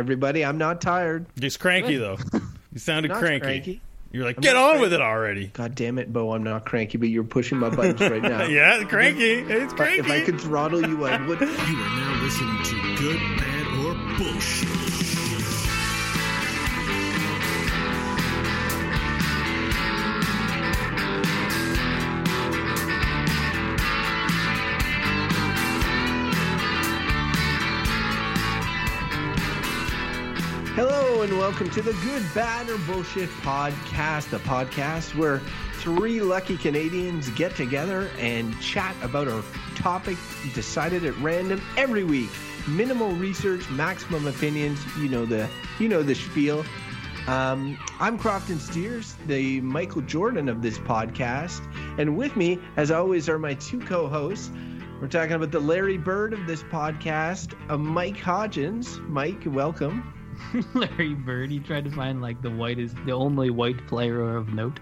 everybody. I'm not tired. Just cranky though. You sounded cranky. cranky. You're like, I'm get on cranky." with it already. God damn it, Beau. I'm not cranky, but you're pushing my buttons right now. yeah, cranky. It's If I- cranky. If I could throttle you, I would. You are now listening to Good, Bad, or Bullshit. And welcome to the Good, Bad, or Bullshit podcast, the podcast where three lucky Canadians get together and chat about a topic decided at random every week. Minimal research, maximum opinions. You know the you know the spiel. Um, I'm Crofton Steers, the Michael Jordan of this podcast, and with me, as always, are my two co-hosts. We're talking about the Larry Bird of this podcast, uh, Mike Hodgins. Mike, welcome. Larry Bird. He tried to find like the whitest, the only white player of note.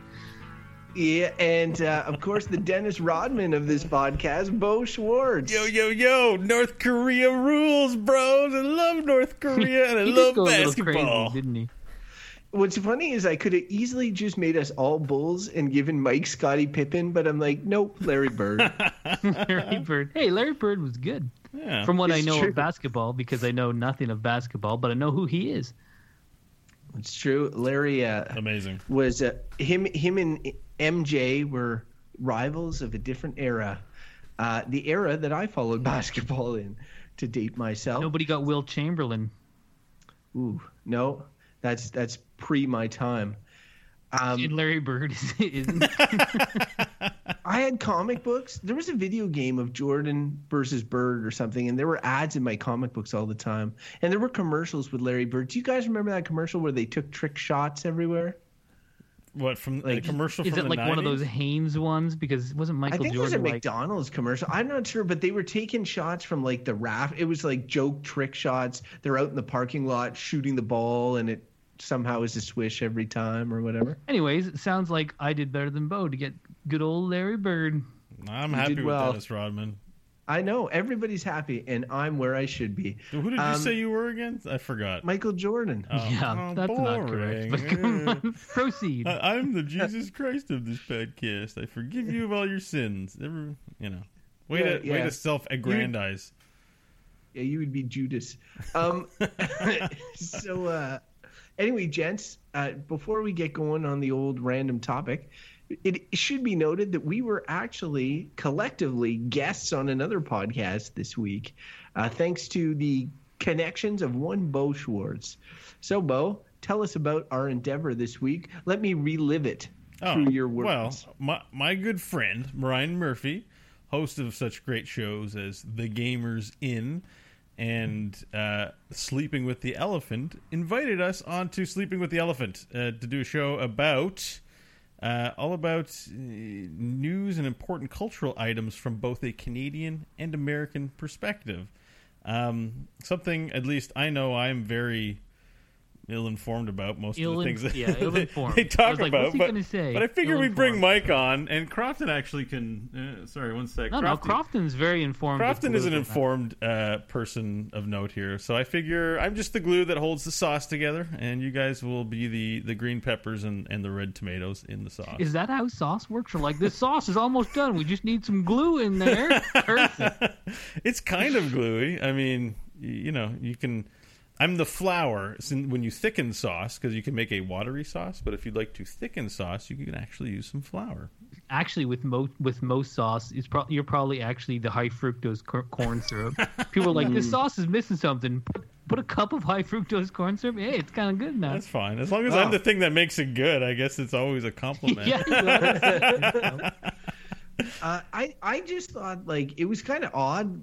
Yeah, and uh, of course the Dennis Rodman of this podcast, Beau Schwartz. Yo, yo, yo! North Korea rules, bros. I love North Korea and I love did go a little basketball. crazy, didn't he? What's funny is I could have easily just made us all Bulls and given Mike Scottie Pippen, but I'm like, nope, Larry Bird. Larry Bird. Hey, Larry Bird was good. Yeah. From what I know true. of basketball, because I know nothing of basketball, but I know who he is. it's true. Larry uh, Amazing. was uh, him. Him and MJ were rivals of a different era, uh, the era that I followed basketball in. To date myself, Nobody got Wilt Chamberlain. ooh, no, that's that's pre my time. Um, and Larry Bird is, isn't. I had comic books. There was a video game of Jordan versus Bird or something, and there were ads in my comic books all the time. And there were commercials with Larry Bird. Do you guys remember that commercial where they took trick shots everywhere? What from Like, a commercial is from it the like one of those Hanes ones? Because it wasn't Michael I think it was a like McDonald's commercial. I'm not sure, but they were taking shots from like the raft. It was like joke trick shots. They're out in the parking lot shooting the ball, and it somehow is a swish every time or whatever. Anyways, it sounds like I did better than Beau to get good old Larry Bird. I'm You happy with well. Dennis Rodman. I know everybody's happy, and I'm where I should be. Who did you Um, say you were again? I forgot. Michael Jordan. Oh, yeah, oh, that's not correct. But come on, proceed. I, I'm the Jesus Christ of this podcast. I forgive you of all your sins. Every, you know, way Yeah, to way to self-aggrandize. Yeah, you would be Judas. Um, so, uh, anyway, gents, uh, before we get going on the old random topic, it should be noted that we were actually collectively guests on another podcast this week, uh, thanks to the connections of one Beau Schwartz. So, Beau, tell us about our endeavor this week. Let me relive it through your words. Oh, Well, my my good friend Ryan Murphy, host of such great shows as The Gamers Inn and uh, Sleeping with the Elephant, invited us onto Sleeping with the Elephant uh, to do a show about uh, all about uh, news and important cultural items from both a Canadian and American perspective. Um, something, at least I know, I'm very ill-informed about most of the things that yeah, they- ill-informed. they I talk was like, about. what's he but, but I figure we bring Mike on, and Crofton actually can. Uh, sorry, one sec. No, no, Crofton's very informed. Crofton is an informed uh, person of note here, so I figure I'm just the glue that holds the sauce together, and you guys will be the, the green peppers and, and the red tomatoes in the sauce. Is that how sauce works? Or like this sauce is almost done. We just need some glue in there. It's kind of gluey. I mean, you know, you can. I'm the flour when you thicken sauce because you can make a watery sauce, but if you'd like to thicken sauce, you can actually use some flour. Actually, with most with most sauce, it's pro- you're probably actually the high fructose cor- corn syrup. People are like this sauce is missing something. Put, put a cup of high fructose corn syrup. Hey, it's kind of good now. That's fine as long as Oh. I'm the thing that makes it good. I guess it's always a compliment. yeah, well, Uh, I I just thought like it was kind of odd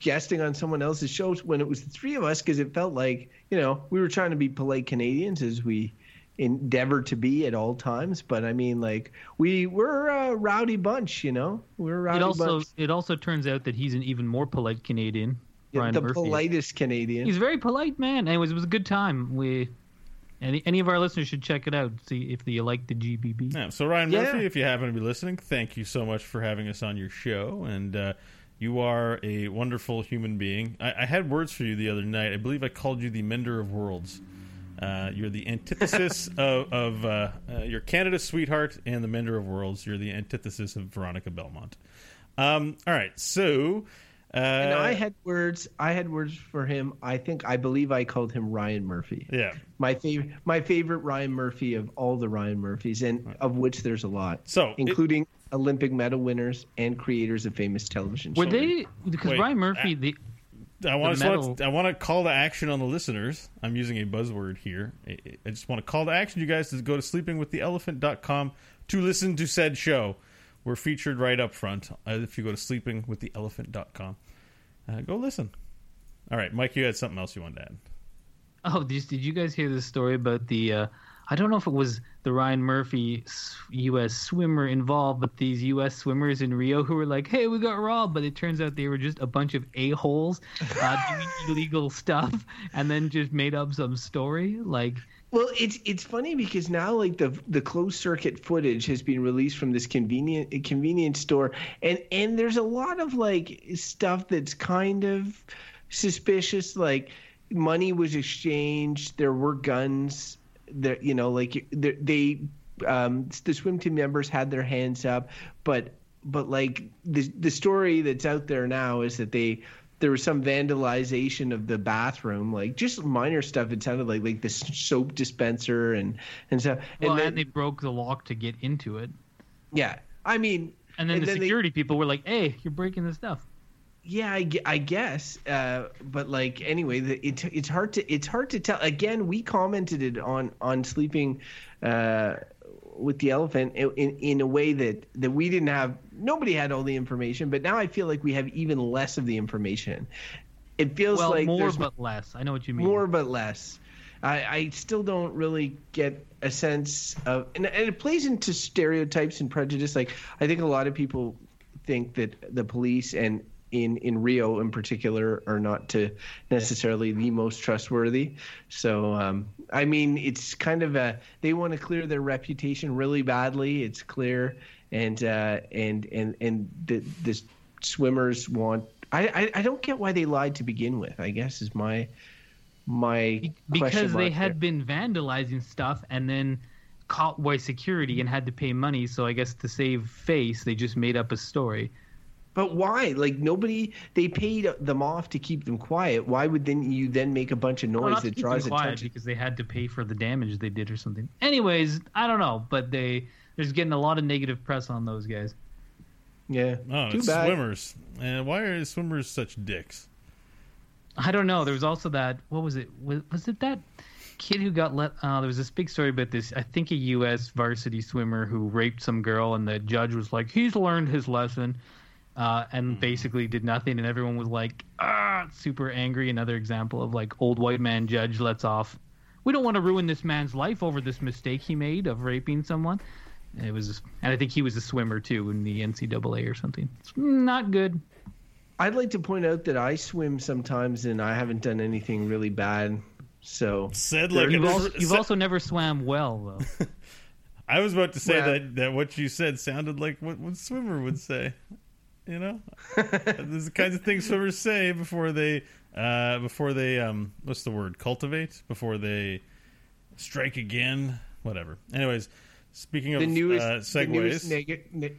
guesting on someone else's shows when it was the three of us because it felt like you know we were trying to be polite Canadians as we endeavor to be at all times. But I mean, like we we're a rowdy bunch, you know. We're a rowdy it also bunch. it also turns out that he's an even more polite Canadian. Yeah, Ryan the Murphy. politest Canadian. He's a very polite man. Anyways, it was a good time. We any any of our listeners should check it out. See if they like the GBB. Yeah, so Ryan Yeah. Murphy, if you happen to be listening, thank you so much for having us on your show, and uh, You are a wonderful human being. I, I had words for you the other night. I believe I called you the mender of worlds. Uh, you're the antithesis of, of uh, uh, you're Canada's sweetheart and the mender of worlds. You're the antithesis of Veronica Belmont. Um, all right, so uh, And I had words. I had words for him. I think I believe I called him Ryan Murphy. yeah. My favorite, my favorite Ryan Murphy of all the Ryan Murphys, and of which there's a lot. So, it- including Olympic medal winners and creators of famous television Were shows. they because Wait, Ryan Murphy? uh, the I want the to medal- I want to call to action on the listeners. I'm using a buzzword here. I, I just want to call to action you guys to go to sleepingwiththeelephant.com to listen to said show. We're featured right up front. Uh, if you go to sleepingwiththeelephant.com, uh, go listen. All right, Mike, you had something else you wanted to add. Oh, did, did you guys hear the story about the? Uh, I don't know if it was the Ryan Murphy U.S. swimmer involved, but these U.S. swimmers in Rio who were like, "Hey, we got robbed," but it turns out they were just a bunch of a holes uh, doing illegal stuff, and then just made up some story. Like, Well, it's it's funny because now like the the closed circuit footage has been released from this convenient convenience store, and and there's a lot of like stuff that's kind of suspicious. Like money was exchanged, there were guns. There, you know, like they, they um, the swim team members had their hands up, but but like the the story that's out there now is that they there was some vandalization of the bathroom, like just minor stuff. It sounded like like the soap dispenser and and stuff. well, and and, then, they broke the lock to get into it, yeah, I mean, and then And the then they- security people were like, "Hey, you're breaking the stuff." Yeah, I, I guess. Uh, but like anyway, the, it, it's hard to it's hard to tell. Again, we commented it on on sleeping. Uh, with the elephant in, in in a way that that we didn't have nobody had all the information but now i feel like we have even less of the information it feels Well, like more but less. I know what you mean. more but less. I, I still don't really get a sense of, and, and it plays into stereotypes and prejudice. Like I think a lot of people think that the police and in in Rio in particular are not to necessarily the most trustworthy. So um, I mean, it's kind of a they want to clear their reputation really badly. It's clear, and uh, and and and the the swimmers want. I, I I don't get why they lied to begin with. I guess is my my because they had there. been vandalizing stuff and then caught by security and had to pay money. So I guess to save face, they just made up a story. But why? Like nobody, they paid them off to keep them quiet. Why would then you then make a bunch of noise not to that keep them draws quiet attention? because they had to pay for the damage they did or something. Anyways, I don't know, but they there's getting a lot of negative press on those guys. Yeah, Oh, too it's bad. swimmers. And why are swimmers such dicks? I don't know. There was also that. What was it? Was, was it that kid who got let? Uh, there was this big story about this. I think a U.S. varsity swimmer who raped some girl, and the judge was like, "He's learned his lesson," uh, and basically did nothing, and everyone was like, "Ah!" Super angry. Another example of like old white man judge lets off. We don't want to ruin this man's life over this mistake he made of raping someone. And it was, and I think he was a swimmer too in the NCAA or something. It's not good. I'd like to point out that I swim sometimes, and I haven't done anything really bad. So Said like You've also, you've said- also never swam well though. I was about to say Well- that, that what you said sounded like what, what swimmer would say. You know, there's the kinds of things swimmers say before they uh, before they um what's the word cultivate before they strike again. Whatever. Anyways, speaking of the newest, uh, the segues, newest, neg- ne-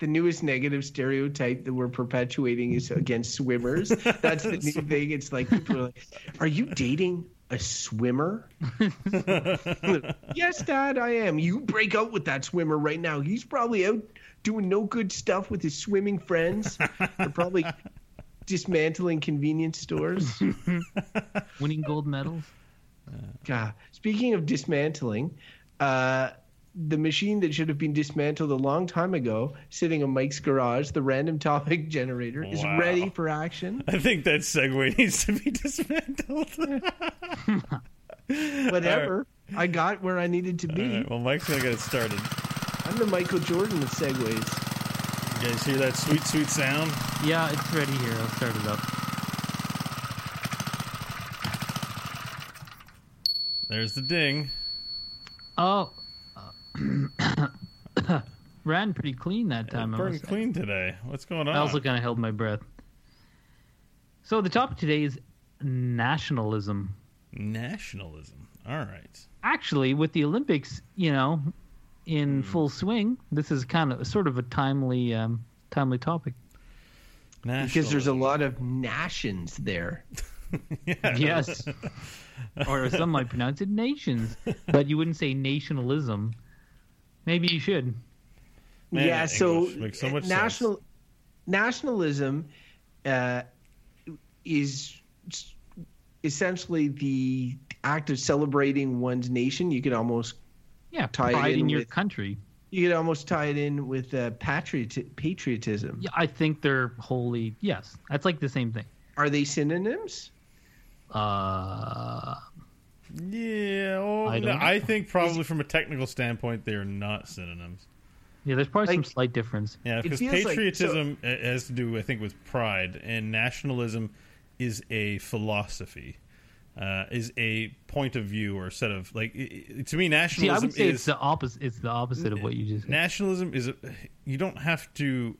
the newest negative stereotype that we're perpetuating is against swimmers. That's the new thing. It's like people are like, "Are you dating a swimmer?" yes, Dad, I am. You break out with that swimmer right now. He's probably out doing no good stuff with his swimming friends. They're probably dismantling convenience stores. Winning gold medals. God. Speaking of dismantling, uh, the machine that should have been dismantled a long time ago, sitting in Mike's garage, the random topic generator, is ready for action. I think that segue needs to be dismantled. Whatever. I got where I needed to be. All right, well, Mike's gonna get it started. I'm the Michael Jordan of segues. You guys hear that sweet, sweet sound? Yeah, it's ready here. I'll start it up. There's the ding. Oh, uh, ran pretty clean that time. I, Burning clean today. What's going on? I also kind of held my breath. So the topic today is nationalism. Nationalism. All right. Actually, with the Olympics, you know. In full swing, this is kind of sort of a timely, um, timely topic. Because there's a lot of nations there. Yes, or some might pronounce it nations, but you wouldn't say nationalism. Maybe you should. Man, yeah, so makes so much national nationalism uh, is essentially the act of celebrating one's nation. You could almost Yeah, Tie it pride in in your with- country. you could almost tie it in with uh, patriot patriotism. Yeah, I think they're wholly yes. That's like the same thing. Are they synonyms? Uh, Yeah, oh, I I, don't I think probably from a technical standpoint, they are not synonyms. yeah, there's probably some slight difference. Yeah, because feels like- patriotism uh has to do, I think, with pride, and nationalism is a philosophy, uh, is a point of view or set of like. to me, See, I nationalism would say is it's the opposite. It's the opposite of what you just said. nationalism is. A, you don't have to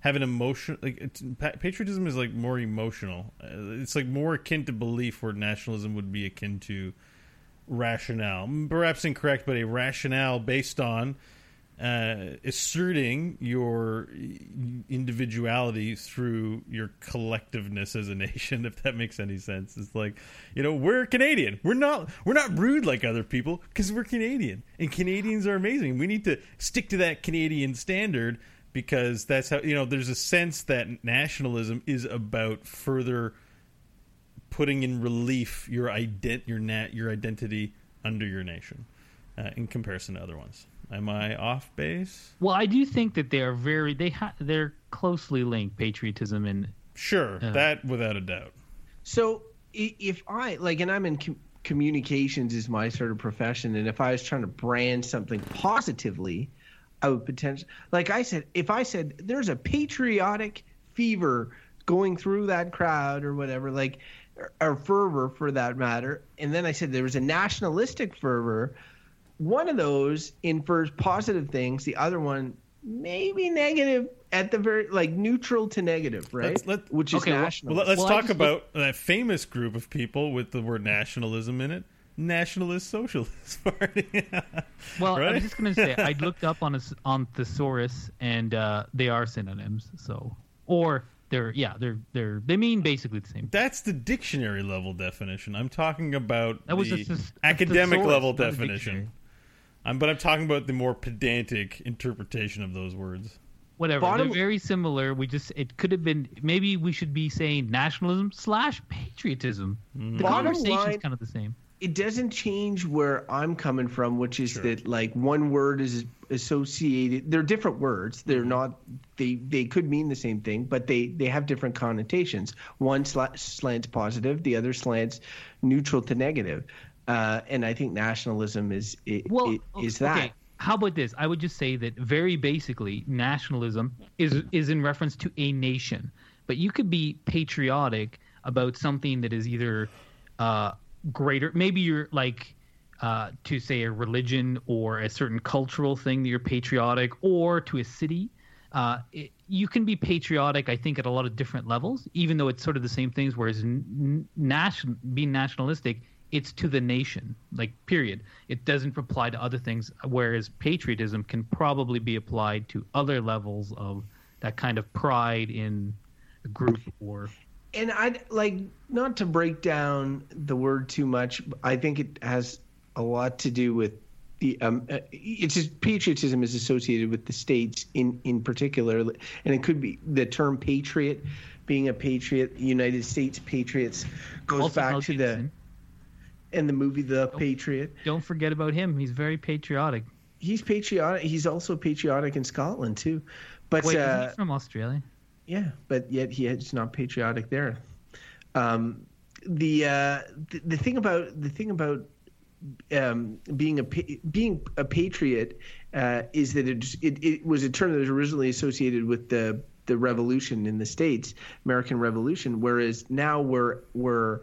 have an emotion like it's, patriotism is like more emotional. Uh, it's like more akin to belief, where nationalism would be akin to rationale. Perhaps incorrect, but a rationale based on uh, asserting your individuality through your collectiveness as a nation. If that makes any sense, it's like you know we're Canadian. We're not we're not rude like other people because we're Canadian, and Canadians are amazing. We need to stick to that Canadian standard because that's how you know. There's a sense that nationalism is about further putting in relief your ident your nat your identity under your nation uh, in comparison to other ones. Am I off base? Well, I do think that they are very they ha- they're closely linked patriotism and Sure, Yeah. that without a doubt. So if I like, and I'm in com- communications is my sort of profession, and if I was trying to brand something positively, I would potentially, like I said, if I said there's a patriotic fever going through that crowd or whatever, like or, or fervor for that matter, and then I said there was a nationalistic fervor. One of those infers positive things. The other one maybe negative at the very like neutral to negative, right? Let's- let- Which is Okay, national. Well, let- let's Well, talk just about that famous group of people with the word nationalism in it. Nationalist Socialist Party. well, I Right? was just gonna say I looked up on a, s- on thesaurus and uh, they are synonyms. So or they're yeah they're they're they mean basically the same. That's the dictionary level definition. I'm talking about That was the a thes- a academic level not a definition. Dictionary. I'm, but I'm talking about the more pedantic interpretation of those words. Whatever. Bottom- They're very similar. We just it could have been maybe we should be saying nationalism slash patriotism. Mm. The Bottom conversation's line- kind of the same. it doesn't change where I'm coming from, which is that like one word is associated. They're different words. They're mm-hmm. not. They they could mean the same thing, but they they have different connotations. One sla- slants positive, the other slants neutral to negative. Uh, and I think nationalism is i- Well, i- is that. okay. How about this? I would just say that very basically, nationalism is is in reference to a nation, but you could be patriotic about something that is either uh, greater. Maybe you're like uh, to say a religion or a certain cultural thing that you're patriotic, or to a city. Uh, it, you can be patriotic, I think, at a lot of different levels, even though it's sort of the same things. Whereas n- n- nation, being nationalistic, it's to the nation, like period. It doesn't apply to other things. Whereas patriotism can probably be applied to other levels of that kind of pride in a group or and I like not to break down the word too much. I think it has a lot to do with the um. uh, It's just patriotism is associated with the states in in particular, and it could be the term patriot, being a patriot. United States patriots goes Also back to the. In the movie The Patriot. Don't forget about him. He's very patriotic. He's patriotic. He's also patriotic in Scotland too, but Wait, uh, from Australia? Yeah, but yet he is not patriotic there. Um, the, uh, the the thing about the thing about um, being a being a patriot uh, is that it, it it was a term that was originally associated with the the revolution in the states, American Revolution, whereas now we're we're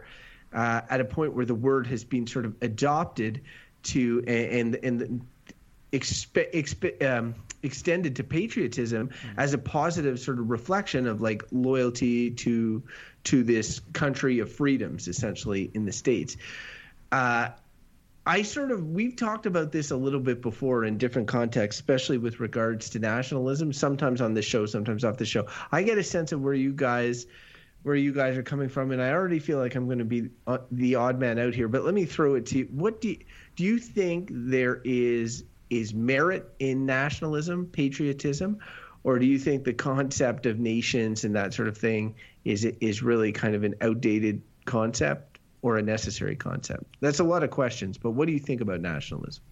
uh, at a point where the word has been sort of adopted to and and expe- expe- um, extended to patriotism Mm-hmm. as a positive sort of reflection of like loyalty to to this country of freedoms, essentially in the states. Uh, I sort of we've talked about this a little bit before in different contexts, especially with regards to nationalism. Sometimes on the show, sometimes off the show. I get a sense of where you guys where you guys are coming from, and I already feel like I'm going to be uh, the odd man out here. But let me throw it to you. What do you, do you think there is is merit in nationalism, patriotism, or do you think the concept of nations and that sort of thing is is really kind of an outdated concept or a necessary concept? That's a lot of questions, but what do you think about nationalism?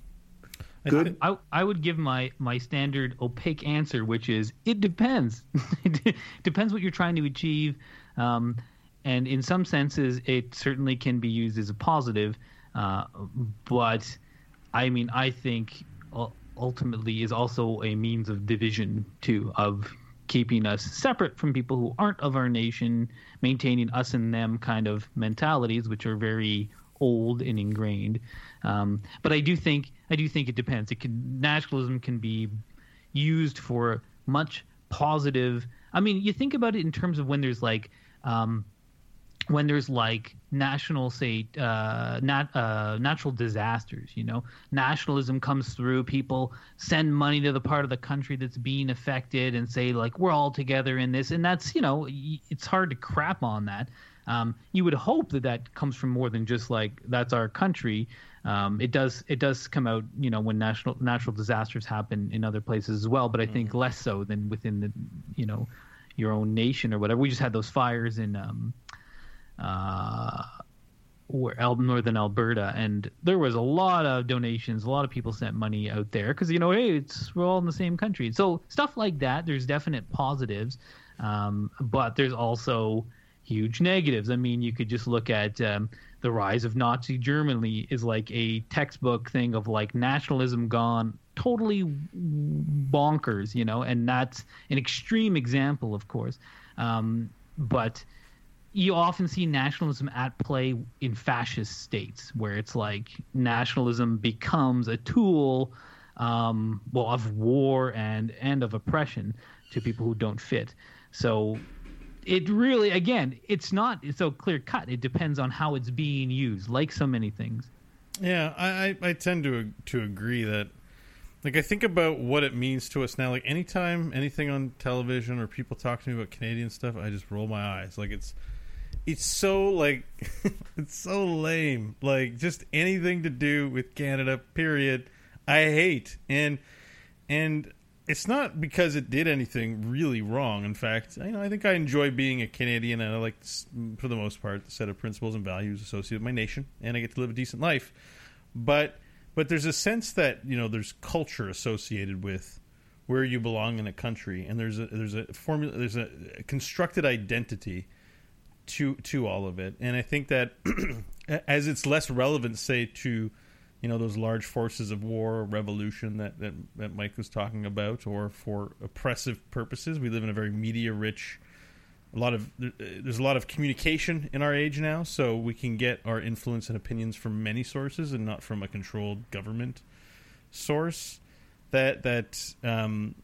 I Good. I, I would give my, my standard opaque answer, which is it depends. it depends what you're trying to achieve. Um, and in some senses, it certainly can be used as a positive. Uh, but I mean, I think ultimately is also a means of division, too, of keeping us separate from people who aren't of our nation, maintaining us and them kind of mentalities, which are very old and ingrained. Um, but I do think I do think it depends. It can nationalism can be used for much positive. I mean, you think about it in terms of when there's like um, when there's like national say uh, nat, uh, natural disasters you know nationalism comes through people send money to the part of the country that's being affected and say like we're all together in this and that's you know y- it's hard to crap on that. Um, you would hope that that comes from more than just like that's our country. Um, it does it does come out you know when national natural disasters happen in other places as well but i think less so than within the you know your own nation or whatever we just had those fires in um, uh, northern Alberta, and there was a lot of donations. A lot of people sent money out there because you know, hey, it's we're all in the same country. So stuff like that. There's definite positives, um, but there's also huge negatives. I mean, you could just look at um, the rise of Nazi Germany is like a textbook thing of like nationalism gone totally bonkers, you know, and that's an extreme example, of course. Um, but you often see nationalism at play in fascist states where it's like nationalism becomes a tool um, well of war and and of oppression to people who don't fit. So it really again it's not it's so clear cut. It depends on how it's being used like so many things. Yeah, I, I, I tend to to agree that like I think about what it means to us now. Like anytime anything on television or people talk to me about Canadian stuff, I just roll my eyes. Like it's it's so like it's so lame. Like just anything to do with Canada, period. I hate and and it's not because it did anything really wrong. In fact, you know, I think I enjoy being a Canadian, and I like, for the most part, the set of principles and values associated with my nation, and I get to live a decent life. But but there's a sense that you know there's culture associated with where you belong in a country, and there's a there's a formula, there's a constructed identity to to all of it, and I think that as it's less relevant, say to you know those large forces of war or revolution that, that that Mike was talking about, or for oppressive purposes. We live in a very media rich. A lot of there's a lot of communication in our age now, so we can get our influence and opinions from many sources and not from a controlled government source. That that um,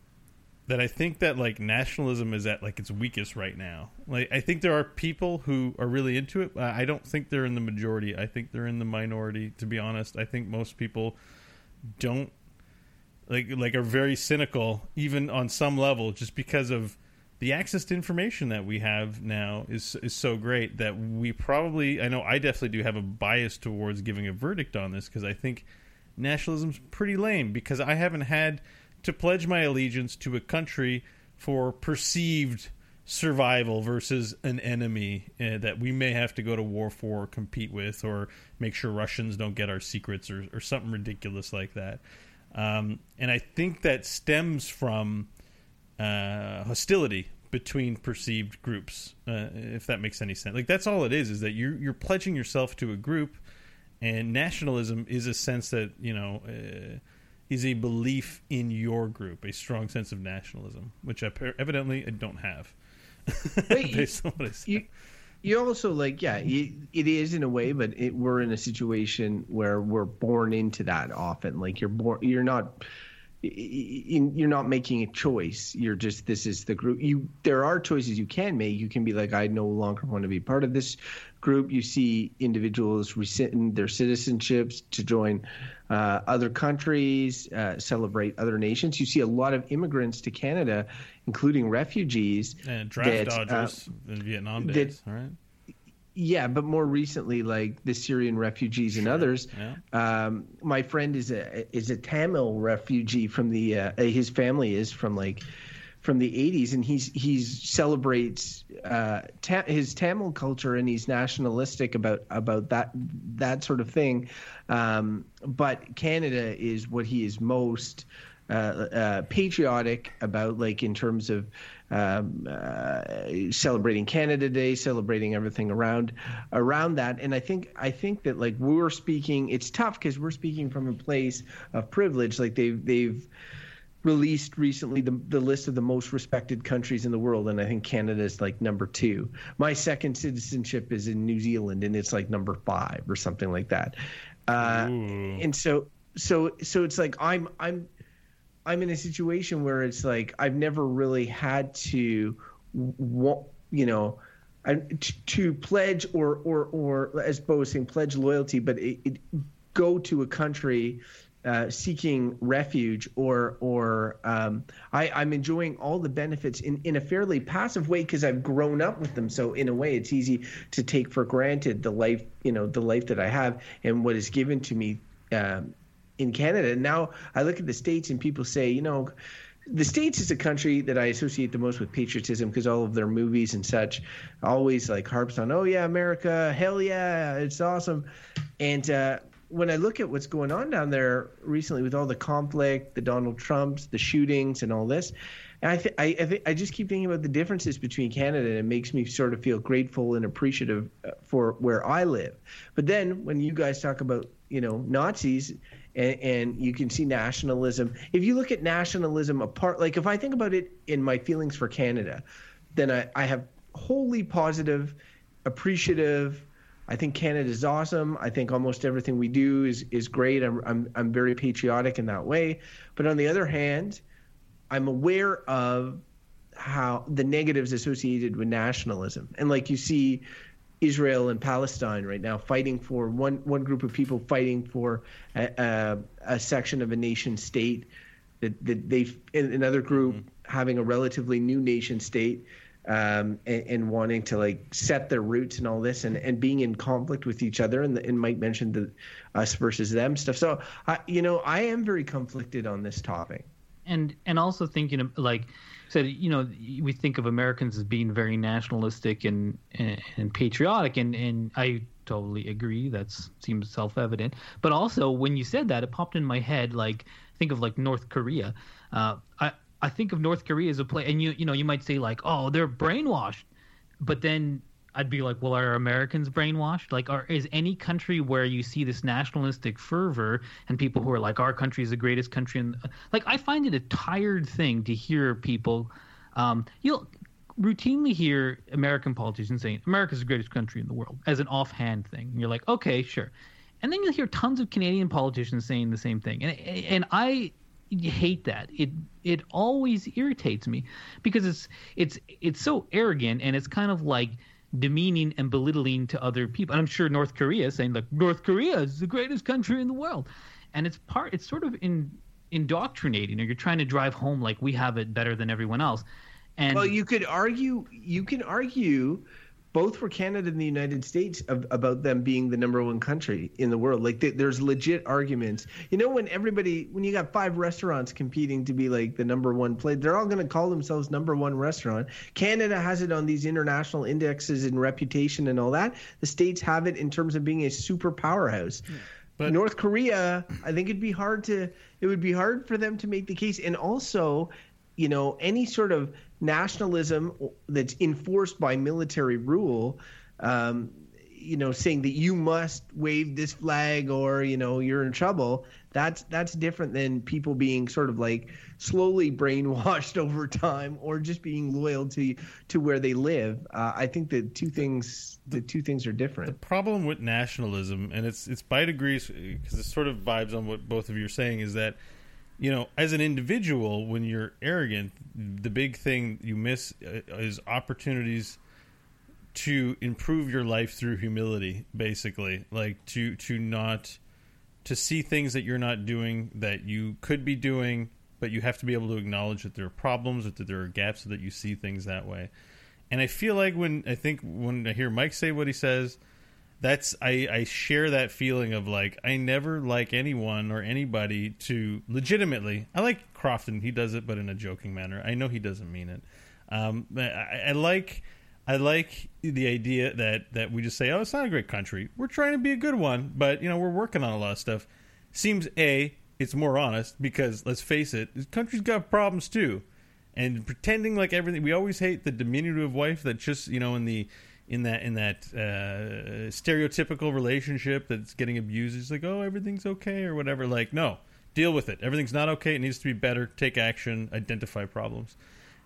that I think that like nationalism is at like its weakest right now. Like I think there are people who are really into it. I don't think they're in the majority. I think they're in the minority. To be honest, I think most people don't like like are very cynical, even on some level, just because of the access to information that we have now is is so great that we probably I know I definitely do have a bias towards giving a verdict on this because I think nationalism's pretty lame because I haven't had to pledge my allegiance to a country for perceived survival versus an enemy uh, that we may have to go to war for or compete with or make sure Russians don't get our secrets or, or something ridiculous like that. Um, and I think that stems from uh, hostility between perceived groups, uh, if that makes any sense. Like that's all it is: is that you're you're pledging yourself to a group, and nationalism is a sense that you know uh, is a belief in your group, a strong sense of nationalism, which I, evidently I don't have. Wait, based on what I said. you you also like yeah it, it is in a way but it, we're in a situation where we're born into that often like you're born you're not you're not making a choice. You're just this is the group. You there are choices you can make. You can be like, I no longer want to be part of this group. You see individuals rescind their citizenships to join uh, other countries, uh, celebrate other nations. You see a lot of immigrants to Canada, including refugees and draft that, dodgers uh, in Vietnam days. That, all right yeah, but more recently, like the Syrian refugees and others. Yeah. Um, my friend is a is a Tamil refugee from the uh, his family is from like from the 80s and he's he's celebrates uh, ta- his Tamil culture and he's nationalistic about about that that sort of thing um, but Canada is what he is most uh, uh, patriotic about like in terms of um, uh, celebrating Canada Day, celebrating everything around around that. And I think I think that like we're speaking, it's tough because we're speaking from a place of privilege. Like they've they've released recently the, the list of the most respected countries in the world and i think canada is like number two my second citizenship is in new zealand and it's like number five or something like that uh, and so so so it's like i'm i'm I'm in a situation where it's like I've never really had to, you know, to pledge or or or as Beau was saying, pledge loyalty, but it, it, go to a country uh, seeking refuge or or um, I, I'm enjoying all the benefits in, in a fairly passive way because I've grown up with them. So in a way, it's easy to take for granted the life you know the life that I have and what is given to me um, in Canada. And now I look at the states and people say, you know, the states is a country that I associate the most with patriotism because all of their movies and such always like harps on, oh yeah, America, hell yeah, it's awesome. And uh, when I look at what's going on down there recently with all the conflict, the Donald Trumps, the shootings, and all this, and I, th- I, I, th- I just keep thinking about the differences between Canada, and it makes me sort of feel grateful and appreciative uh, for where I live. But then when you guys talk about you know Nazis, and, and, you can see nationalism. If you look at nationalism apart, like if I think about it in my feelings for Canada, then I, I have wholly positive, appreciative. I think Canada is awesome. I think almost everything we do is is great. I'm I'm I'm very patriotic in that way. But on the other hand, I'm aware of how the negatives associated with nationalism. And like you see Israel and Palestine right now, fighting for one one group of people fighting for a, a, a section of a nation state that, that they another group mm-hmm. having a relatively new nation state um, and, and, wanting to like set their roots and all this and, and being in conflict with each other and, the, and Mike mentioned the us versus them stuff. So I you know I am very conflicted on this topic. And and also thinking of like said, you know, we think of Americans as being very nationalistic and and, and patriotic, and and I totally agree. That seems self evident. But also, when you said that, it popped in my head. Like, think of like North Korea. Uh, I I think of North Korea as a place, and you you know you might say like, oh, they're brainwashed, but then I'd be like, well, are Americans brainwashed? Like, are is any country where you see this nationalistic fervor and people who are like, our country is the greatest country, and like, I find it a tired thing to hear people. Um, you'll routinely hear American politicians saying America's the greatest country in the world as an offhand thing. And you're like, okay, sure. And then you'll hear tons of Canadian politicians saying the same thing, and and I hate that. It it always irritates me because it's it's it's so arrogant and it's kind of like demeaning and belittling to other people. And I'm sure North Korea is saying like North Korea is the greatest country in the world, and it's part. It's sort of in indoctrinating, or you're trying to drive home like we have it better than everyone else. And well, you could argue. You can argue both for Canada and the United States of, about them being the number one country in the world. Like th- there's legit arguments. You know, when everybody, when you got five restaurants competing to be like the number one place, they're all going to call themselves number one restaurant. Canada has it on these international indexes and reputation and all that. The states have it in terms of being a super powerhouse. But North Korea, I think it'd be hard to, it would be hard for them to make the case. And also, you know, any sort of nationalism that's enforced by military rule, um, you know, saying that you must wave this flag or you know you're in trouble. That's that's different than people being sort of like slowly brainwashed over time or just being loyal to to where they live. Uh, I think the two things the two things are different. The problem with nationalism, and it's it's by degrees because it sort of vibes on what both of you are saying, is that you know, as an individual, when you're arrogant, the big thing you miss uh, is opportunities to improve your life through humility. Basically, like to to not to see things that you're not doing that you could be doing, but you have to be able to acknowledge that there are problems or that there are gaps so that you see things that way. And I feel like when I think when I hear Mike say what he says, that's I, I share that feeling of like I never like anyone or anybody to legitimately. I like Crofton; he does it, but in a joking manner. I know he doesn't mean it. Um, I, I like I like the idea that that we just say, "Oh, it's not a great country. We're trying to be a good one, but you know, we're working on a lot of stuff." Seems a it's more honest because let's face it, this country's got problems too, and pretending like everything. We always hate the diminutive wife that just you know in the in that in that uh, stereotypical relationship that's getting abused. It's like, oh, everything's okay or whatever. Like, no, deal with it. Everything's not okay. It needs to be better. Take action. Identify problems.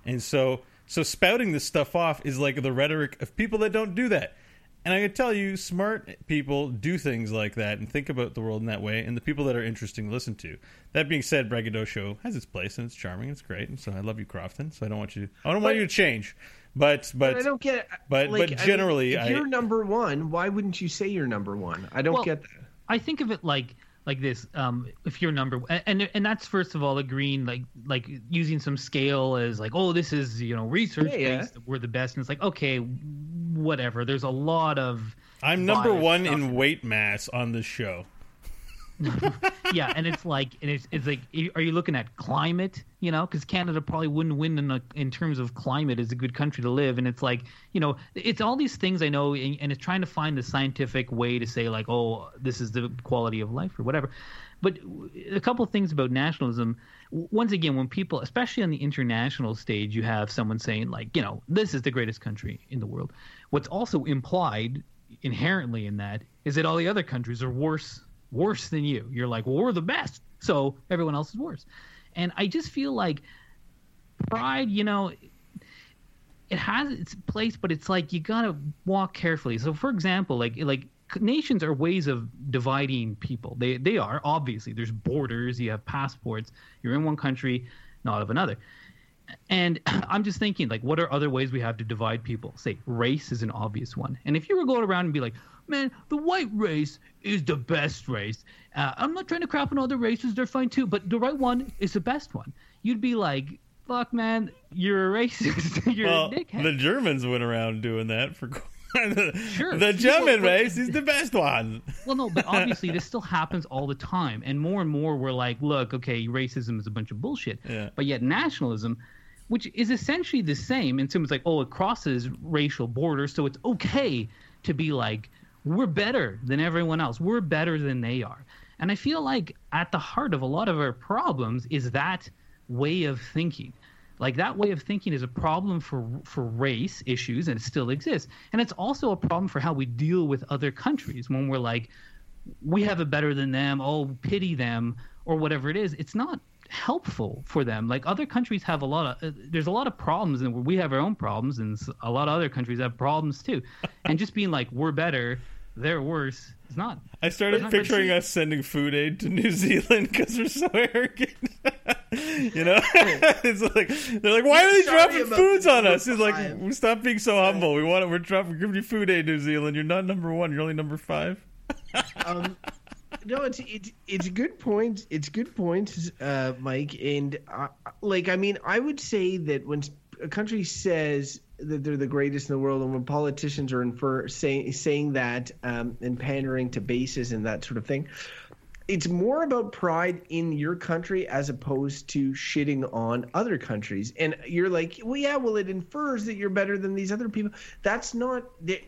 And so, so spouting this stuff off is like the rhetoric of people that don't do that. And I can tell you, smart people do things like that and think about the world in that way, and the people that are interesting to listen to. That being said, Braggadocio has its place and it's charming, it's great, and so I love you, Crofton. So I don't want you, I don't want you to change. But but, But I don't get it. but- Like, but I mean, generally, if you're number one, why wouldn't you say you're number one? I don't Well, get that. I think of it like like this. Um, if you're number and and that's first of all agreeing like like using some scale as like oh this is you know research Yeah, yeah. based we're the best and it's like okay whatever. There's a lot of I'm number one in weight mass on this show. Mm-hmm. yeah, and it's like and it's it's like are you looking at climate? You know, because Canada probably wouldn't win in a, in terms of climate as a good country to live, and it's like you know it's all these things I know, and, and it's trying to find the scientific way to say like oh this is the quality of life or whatever. But a couple things about nationalism. Once again, when people, especially on the international stage, you have someone saying like you know this is the greatest country in the world. What's also implied inherently in that is that all the other countries are worse worse than you. You're like, well, we're the best, so everyone else is worse. And I just feel like pride, you know, it has its place, but it's like you gotta walk carefully. So, for example, like like nations are ways of dividing people. They they are obviously. There's borders. You have passports. You're in one country, not of another. And I'm just thinking, like, what are other ways we have to divide people? Say, race is an obvious one. And if you were going around and be like, man, the white race is the best race. Uh, I'm not trying to crap on other races; they're fine too. But the right one is the best one. You'd be like, fuck, man, you're a racist. you're well, a dickhead. the Germans went around doing that for. Sure. the German Well, race is the best one. Well, no, but obviously this still happens all the time, and more and more we're like, look, okay, racism is a bunch of bullshit. Yeah. But yet nationalism, which is essentially the same, and someone's like, oh, it crosses racial borders, so it's okay to be like, we're better than everyone else. We're better than they are. And I feel like at the heart of a lot of our problems is that way of thinking. Like that way of thinking is a problem for for race issues, and it still exists. And it's also a problem for how we deal with other countries when we're like, we have it better than them. Oh, pity them, or whatever it is. It's not helpful for them. Like other countries have a lot of, uh, there's a lot of problems, and we have our own problems, and a lot of other countries have problems too. and just being like, we're better, they're worse, It's not. I started But- but picturing us sending food aid to New Zealand because we're so arrogant. you know, it's like they're like, "Why are they Sorry dropping foods on us?" It's like, "We stop being so humble. We want it. We're dropping. We're giving you food aid, New Zealand. You're not number one. You're only number five. um, no, it's it's it's a good point. It's good points, uh, Mike. And uh, like, I mean, I would say that when a country says that they're the greatest in the world, and when politicians are infer saying saying that um, and pandering to bases and that sort of thing, it's more about pride in your country as opposed to shitting on other countries. And you're like, well, yeah, well, it infers that you're better than these other people. That's not. The,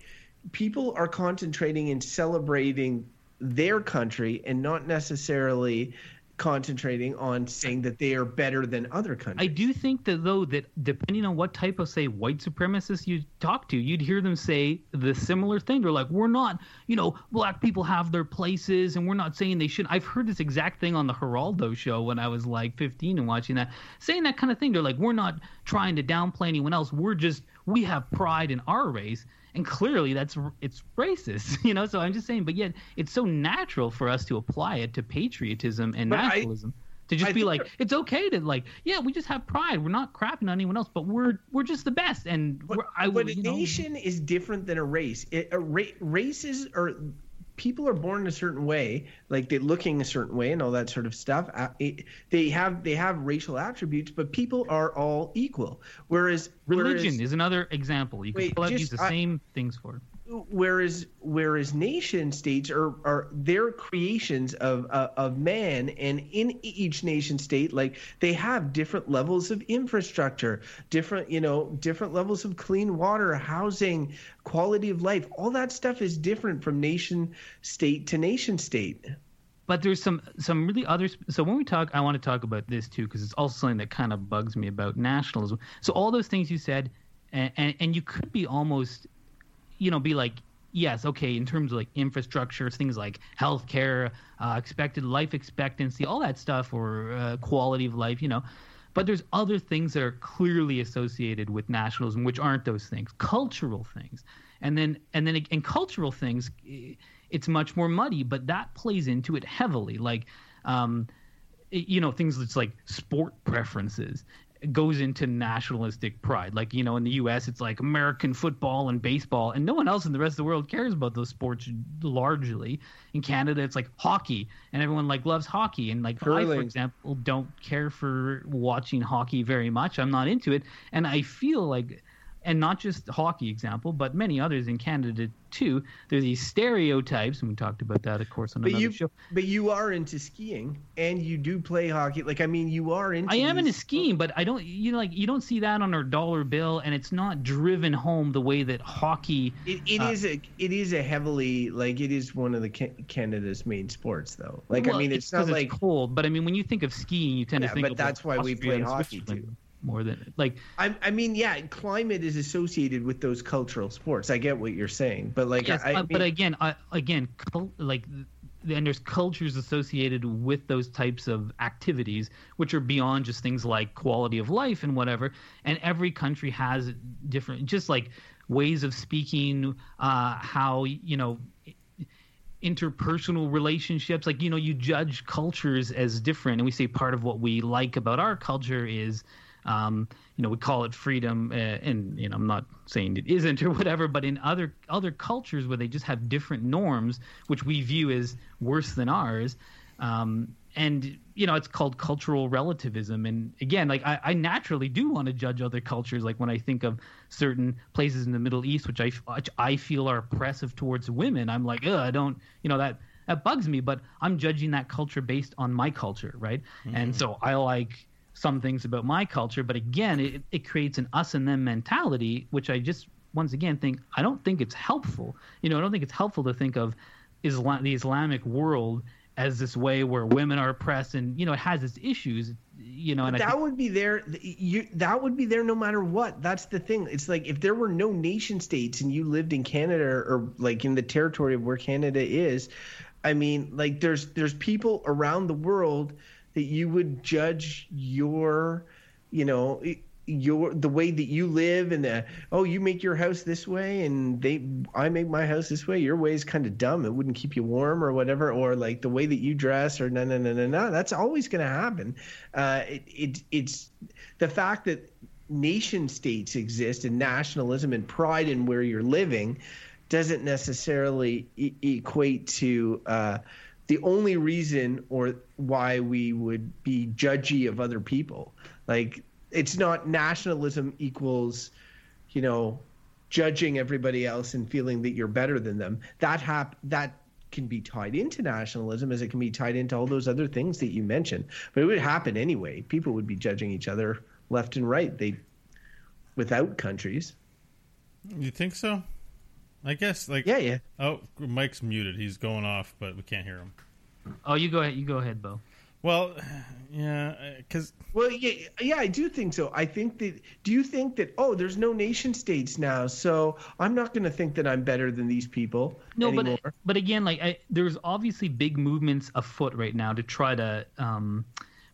people are concentrating and celebrating their country and not necessarily concentrating on saying that they are better than other countries. I do think that though that depending on what type of say white supremacists you talk to, you'd hear them say the similar thing. They're like, "We're not, you know, black people have their places, and we're not saying they should." I've heard this exact thing on the Geraldo show when I was like 15 and watching that, saying that kind of thing. They're like, "We're not trying to downplay anyone else. We're just we have pride in our race." And clearly, that's it's racist, you know. So I'm just saying, but yet it's so natural for us to apply it to patriotism and But I- nationalism. To just I be like, it's okay to like, yeah, we just have pride. We're not crapping on anyone else, but we're we're just the best. And But, we're, I but a know, nation is different than a race. It, a ra- races are people are born a certain way, like they're looking a certain way and all that sort of stuff. Uh, they have they have racial attributes, but people are all equal. Whereas religion whereas, is another example. You can Wait, out just- use the I- same things for. Whereas whereas nation states are are they're creations of uh, of man and in each nation state like they have different levels of infrastructure different you know different levels of clean water housing quality of life. All that stuff is different from nation state to nation state. But there's some some really other so when we talk i want to talk about this too because it's also something that kind of bugs me about nationalism. So all those things you said and, and and you could be almost you know be like yes okay in terms of like infrastructure things like healthcare uh, expected life expectancy all that stuff or uh, quality of life you know. But there's other things that are clearly associated with nationalism which aren't those things cultural things. And then and then in cultural things it's much more muddy but that plays into it heavily. Like um you know things that's like sport preferences goes into nationalistic pride. Like you know in the US it's like American football and baseball and no one else in the rest of the world cares about those sports largely. In Canada it's like hockey and everyone like loves hockey and like I for example don't care for watching hockey very much. I'm not into it and I feel like and not just hockey example, but many others in Canada too. There's these stereotypes, and we talked about that, of course, on but another you show. but you are into skiing and you do play hockey like i mean you are into I am into skiing, but I don't, you know, like you don't see that on our dollar bill, and it's not driven home the way that hockey. It, it Uh, is a it is a heavily like it is one of the Canada's main sports though. Like I mean, it's, not 'cause like cold, but I mean, when you think of skiing, you tend Yeah, to think but that's like, why we play hockey, too. More than like I, I mean, yeah, climate is associated with those cultural sports. I get what you're saying, but like yes, I, I uh, but mean- again, I, again, cul- like, and there's cultures associated with those types of activities, which are beyond just things like quality of life and whatever. And every country has different, just like ways of speaking, uh, how you know interpersonal relationships like you know you judge cultures as different and we say part of what we like about our culture is um, you know we call it freedom uh, and you know i'm not saying it isn't or whatever but in other other cultures where they just have different norms which we view as worse than ours um, and you know it's called cultural relativism. And again like i, I naturally do want to judge other cultures. Like when i think of certain places in the middle east which i which i feel are oppressive towards women i'm like i don't you know that that bugs me but i'm judging that culture based on my culture right? And so i like some things about my culture but again it, it creates an us and them mentality which i just once again think i don't think it's helpful you know i don't think it's helpful to think of Islam, the islamic world as this way where women are oppressed and you know it has its issues you know and I that think, would be there. You that would be there no matter what. That's the thing. It's like if there were no nation states and you lived in Canada or like in the territory of where Canada is, I mean, like there's there's people around the world that you would judge your, you know, your the way that you live and the oh you make your house this way and they I make my house this way. Your way is kind of dumb. It wouldn't keep you warm or whatever or like the way that you dress or no no no no no that's always going to happen. Uh it, it it's the fact that nation states exist and nationalism and pride in where you're living doesn't necessarily e- equate to uh the only reason or why we would be judgy of other people. Like it's not nationalism equals you know judging everybody else and feeling that you're better than them. That hap- that can be tied into nationalism as it can be tied into all those other things that you mentioned. But it would happen anyway. People would be judging each other left and right. They without countries. You think so? I guess like yeah yeah Oh, Mike's muted. He's going off, but we can't hear him. oh you go ahead you go ahead Beau Well, yeah, because Well, yeah, yeah, I do think so. I think that. Do you think that? Oh, there's no nation states now, so I'm not going to think that I'm better than these people No, anymore. but but again, like I, there's obviously big movements afoot right now to try to um,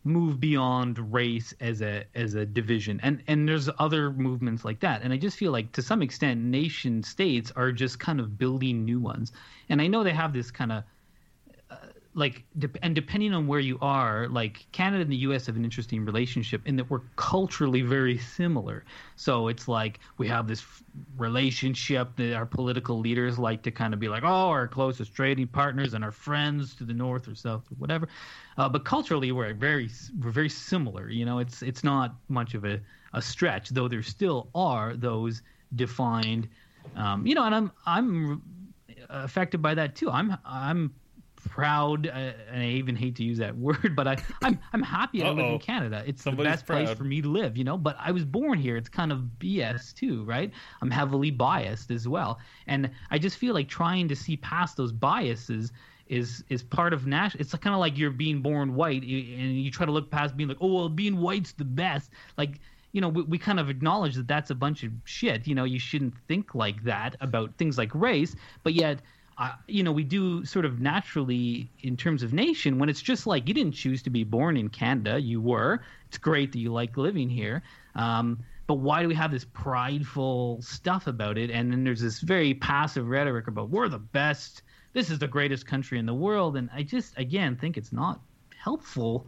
move beyond race as a as a division, and and there's other movements like that. And I just feel like to some extent, nation states are just kind of building new ones. And I know they have this kind of like and depending on where you are like canada and the us have an interesting relationship in that we're culturally very similar. So it's like we have this relationship that our political leaders like to kind of be like oh our closest trading partners and our friends to the north or south or whatever. Uh, but culturally we're very we're very similar you know? It's it's not much of a, a stretch though there still are those defined um, you know and i'm i'm affected by that too. I'm i'm proud, uh, and I even hate to use that word, but I, I'm I'm happy I live in Canada. It's Somebody's the best place for me to live, you know. But I was born here. It's kind of BS too, right? I'm heavily biased as well, and I just feel like trying to see past those biases is is part of national. It's kind of like you're being born white, and you try to look past being like, oh well, being white's the best, like. You know, we, we kind of acknowledge that that's a bunch of shit. You know, you shouldn't think like that about things like race, but yet uh, you know, we do sort of naturally in terms of nation when it's just like you didn't choose to be born in Canada, you were. It's great that you like living here. Um, but why do we have this prideful stuff about it? And then there's this very passive rhetoric about we're the best, this is the greatest country in the world. And I just, again, think it's not helpful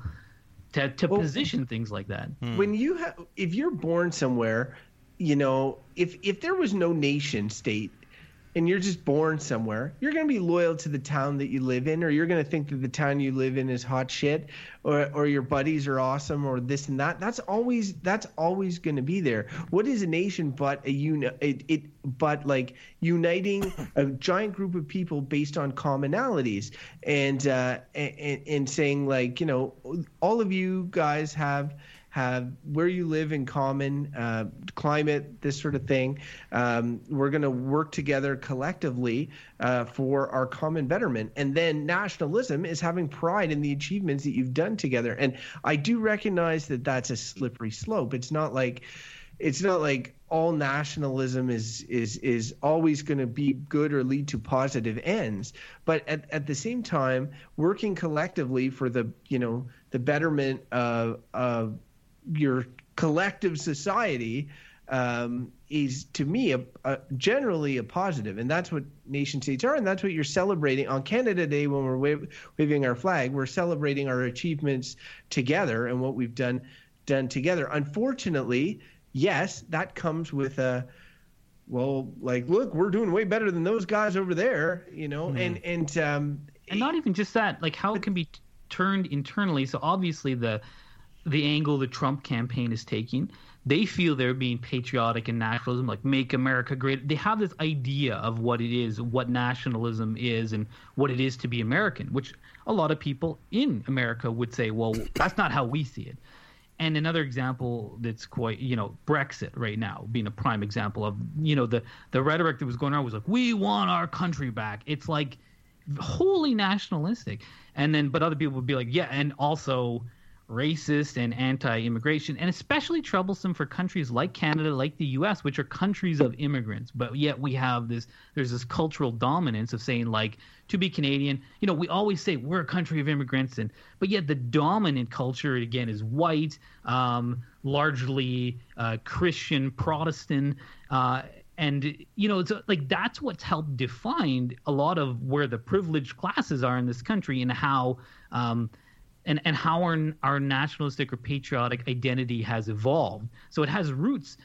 to, to Well- position things like that. when you have if you're born somewhere you know if if there was no nation state and you're just born somewhere you're going to be loyal to the town that you live in or you're going to think that the town you live in is hot shit or or your buddies are awesome or this and that. That's always that's always going to be there. What is a nation but a uni- it, it but like uniting a giant group of people based on commonalities? And uh and, and saying like you know all of you guys have have where you live in common, uh, climate, this sort of thing. Um, we're going to work together collectively uh, for our common betterment. And then nationalism is having pride in the achievements that you've done together. And I do recognize that that's a slippery slope. It's not like it's not like all nationalism is is is always going to be good or lead to positive ends but at, at the same time working collectively for the you know the betterment of of your collective society um, is to me a, a, generally a positive. And that's what nation states are and that's what you're celebrating. On canada day when we're wa- waving our flag we're celebrating our achievements together and what we've done done together. Unfortunately yes that comes with a well like look we're doing way better than those guys over there you know and and um and not even just that like how it can be t- turned internally. So obviously the the angle the trump campaign is taking they feel they're being patriotic and nationalism like make america great. They have this idea of what it is what nationalism is and what it is to be american which a lot of people in america would say well that's not how we see it. And another example that's quite you know brexit right now being a prime example of you know the the rhetoric that was going on was like we want our country back. It's like wholly nationalistic. And then but other people would be like yeah and also racist and anti-immigration and especially troublesome for countries like canada like the us which are countries of immigrants. But yet we have this there's this cultural dominance of saying like to be canadian you know we always say we're a country of immigrants and but yet the dominant culture again is white um, largely uh, christian protestant uh, and you know it's like that's what's helped define a lot of where the privileged classes are in this country and how um, and and how our our nationalistic or patriotic identity has evolved. So it has roots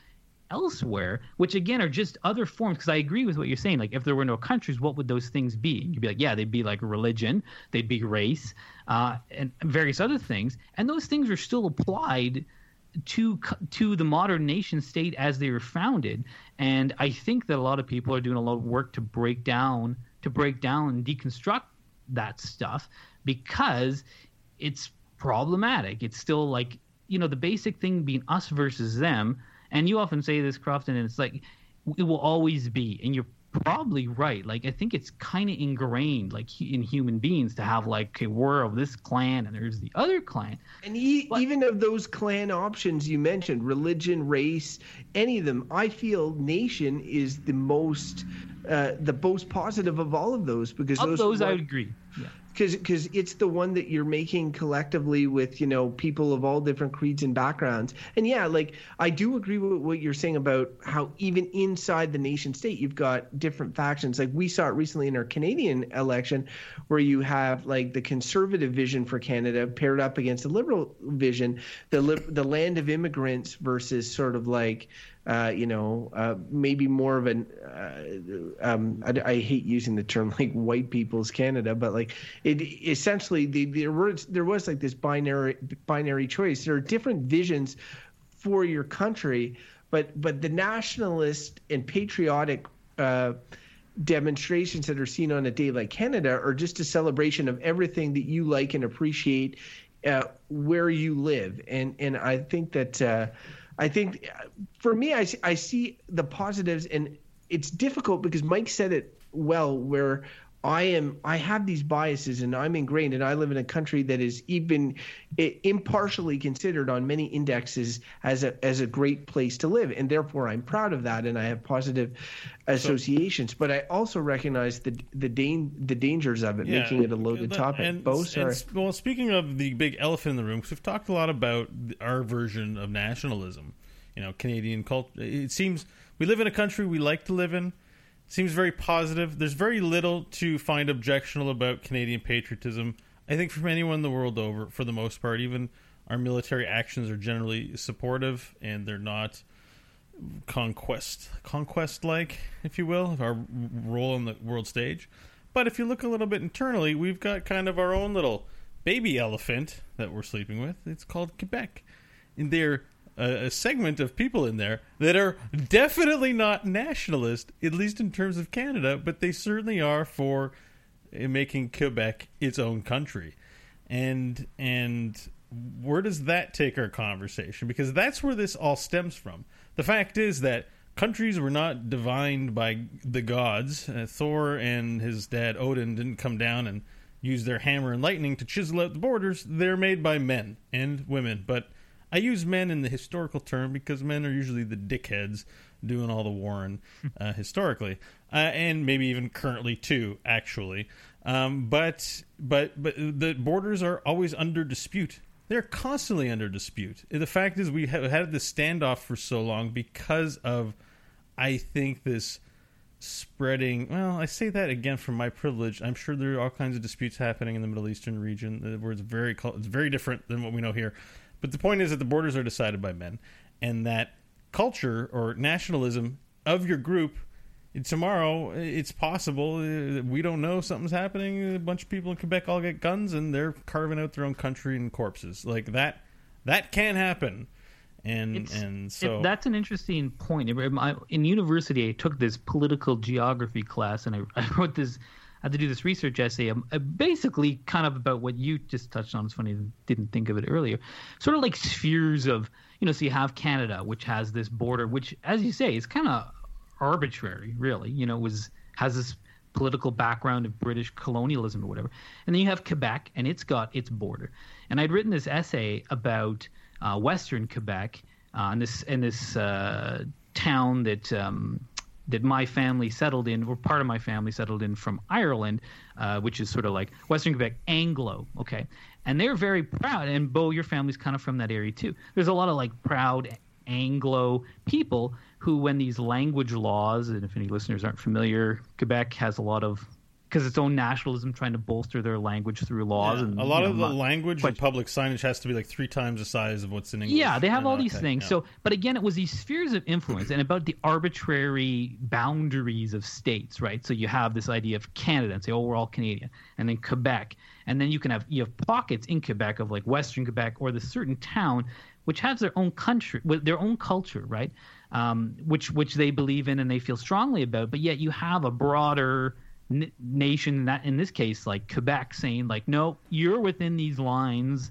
elsewhere, which again are just other forms. Because I agree with what you're saying. Like if there were no countries, what would those things be? You'd be like, yeah, they'd be like religion, they'd be race, uh, and various other things, and those things are still applied to to the modern nation state as they were founded. And I think that a lot of people are doing a lot of work to break down to break down and deconstruct that stuff because it's problematic. It's still like you know the basic thing being us versus them. And you often say this, Crofton, and it's like it will always be. And you're probably right. Like I think it's kind of ingrained, like in human beings, to have like, okay, we're of this clan and there's the other clan. And e- But- even of those clan options you mentioned, religion, race, any of them, I feel nation is the most, uh, the most positive of all of those because Of those, those, I agree. Yeah. Because because it's the one that you're making collectively with you know people of all different creeds and backgrounds. And yeah like i do agree with what you're saying about how even inside the nation state you've got different factions. Like we saw it recently in our canadian election where you have like the conservative vision for canada paired up against the liberal vision the the land of immigrants versus sort of like uh, you know, uh, maybe more of an. Uh, um, I, I, hate using the term like white people's Canada, but like it essentially the, there was there was like this binary binary choice. There are different visions for your country, but but the nationalist and patriotic. Uh, demonstrations that are seen on a day like Canada are just a celebration of everything that you like and appreciate uh, where you live, and and I think that uh, I think for me, I, I see the positives, and it's difficult because Mike said it well, where I am I have these biases and I'm ingrained and I live in a country that is even impartially considered on many indexes as a as a great place to live. And therefore I'm proud of that and I have positive associations. So, but I also recognize the the dan- the dangers of it yeah, making it a loaded topic. and, both and, well speaking of the big elephant in the room because we've talked a lot about our version of nationalism you know Canadian culture it seems we live in a country we like to live in seems very positive. There's very little to find objectionable about Canadian patriotism. I think from anyone in the world over, for the most part, even our military actions are generally supportive and they're not conquest conquest like, if you will, our role on the world stage. But if you look a little bit internally, we've got kind of our own little baby elephant that we're sleeping with. It's called Quebec. And they're a, a, segment of people in there that are definitely not nationalist, at least in terms of Canada, but they certainly are for uh, making Quebec its own country. And and where does that take our conversation? Because that's where this all stems from. The fact is that countries were not divined by the gods. Uh, Thor and his dad Odin didn't come down and use their hammer and lightning to chisel out the borders. They're made by men and women, but I use men in the historical term because men are usually the dickheads doing all the warring uh, historically, uh, and maybe even currently too. Actually, um, but but but the borders are always under dispute. They're constantly under dispute. The fact is, we have had this standoff for so long because of, I think, this spreading. Well, I say that again from my privilege. I'm sure there are all kinds of disputes happening in the Middle Eastern region where it's very it's very different than what we know here. But the point is that the borders are decided by men, and that culture or nationalism of your group. Tomorrow, it's possible uh, we don't know something's happening. A bunch of people in Quebec all get guns, and they're carving out their own country and corpses like that. That can happen, and it's, and so it, that's an interesting point. In university, I took this political geography class, and I, I wrote this I had to do this research essay, um, uh, basically kind of about what you just touched on. It's funny, I didn't think of it earlier. Sort of like spheres of, you know, so you have Canada, which has this border, which, as you say, is kind of arbitrary, really. You know, was has this political background of British colonialism or whatever. And then you have Quebec, and it's got its border. And I'd written this essay about uh, Western Quebec, uh, and this in this uh, town that um, that my family settled in, or part of my family settled in from Ireland, uh, which is sort of like Western Quebec Anglo. Okay, and they're very proud. And Beau, your family's kind of from that area too. There's a lot of like proud Anglo people who, when these language laws, and if any listeners aren't familiar, Quebec has a lot of because its own nationalism trying to bolster their language through laws. Yeah, and a lot of know, the language but, public signage has to be like three times the size of what's in English. Yeah, they have all these okay, things. Yeah. So, but again, it was these spheres of influence and about the arbitrary boundaries of states, right? So you have this idea of Canada and say, oh, we're all Canadian, and then Quebec, and then you can have you have pockets in Quebec of like Western Quebec or the certain town which has their own country, with their own culture, right? Um, which which they believe in and they feel strongly about, but yet you have a broader n- nation that in this case like Quebec saying like no you're within these lines.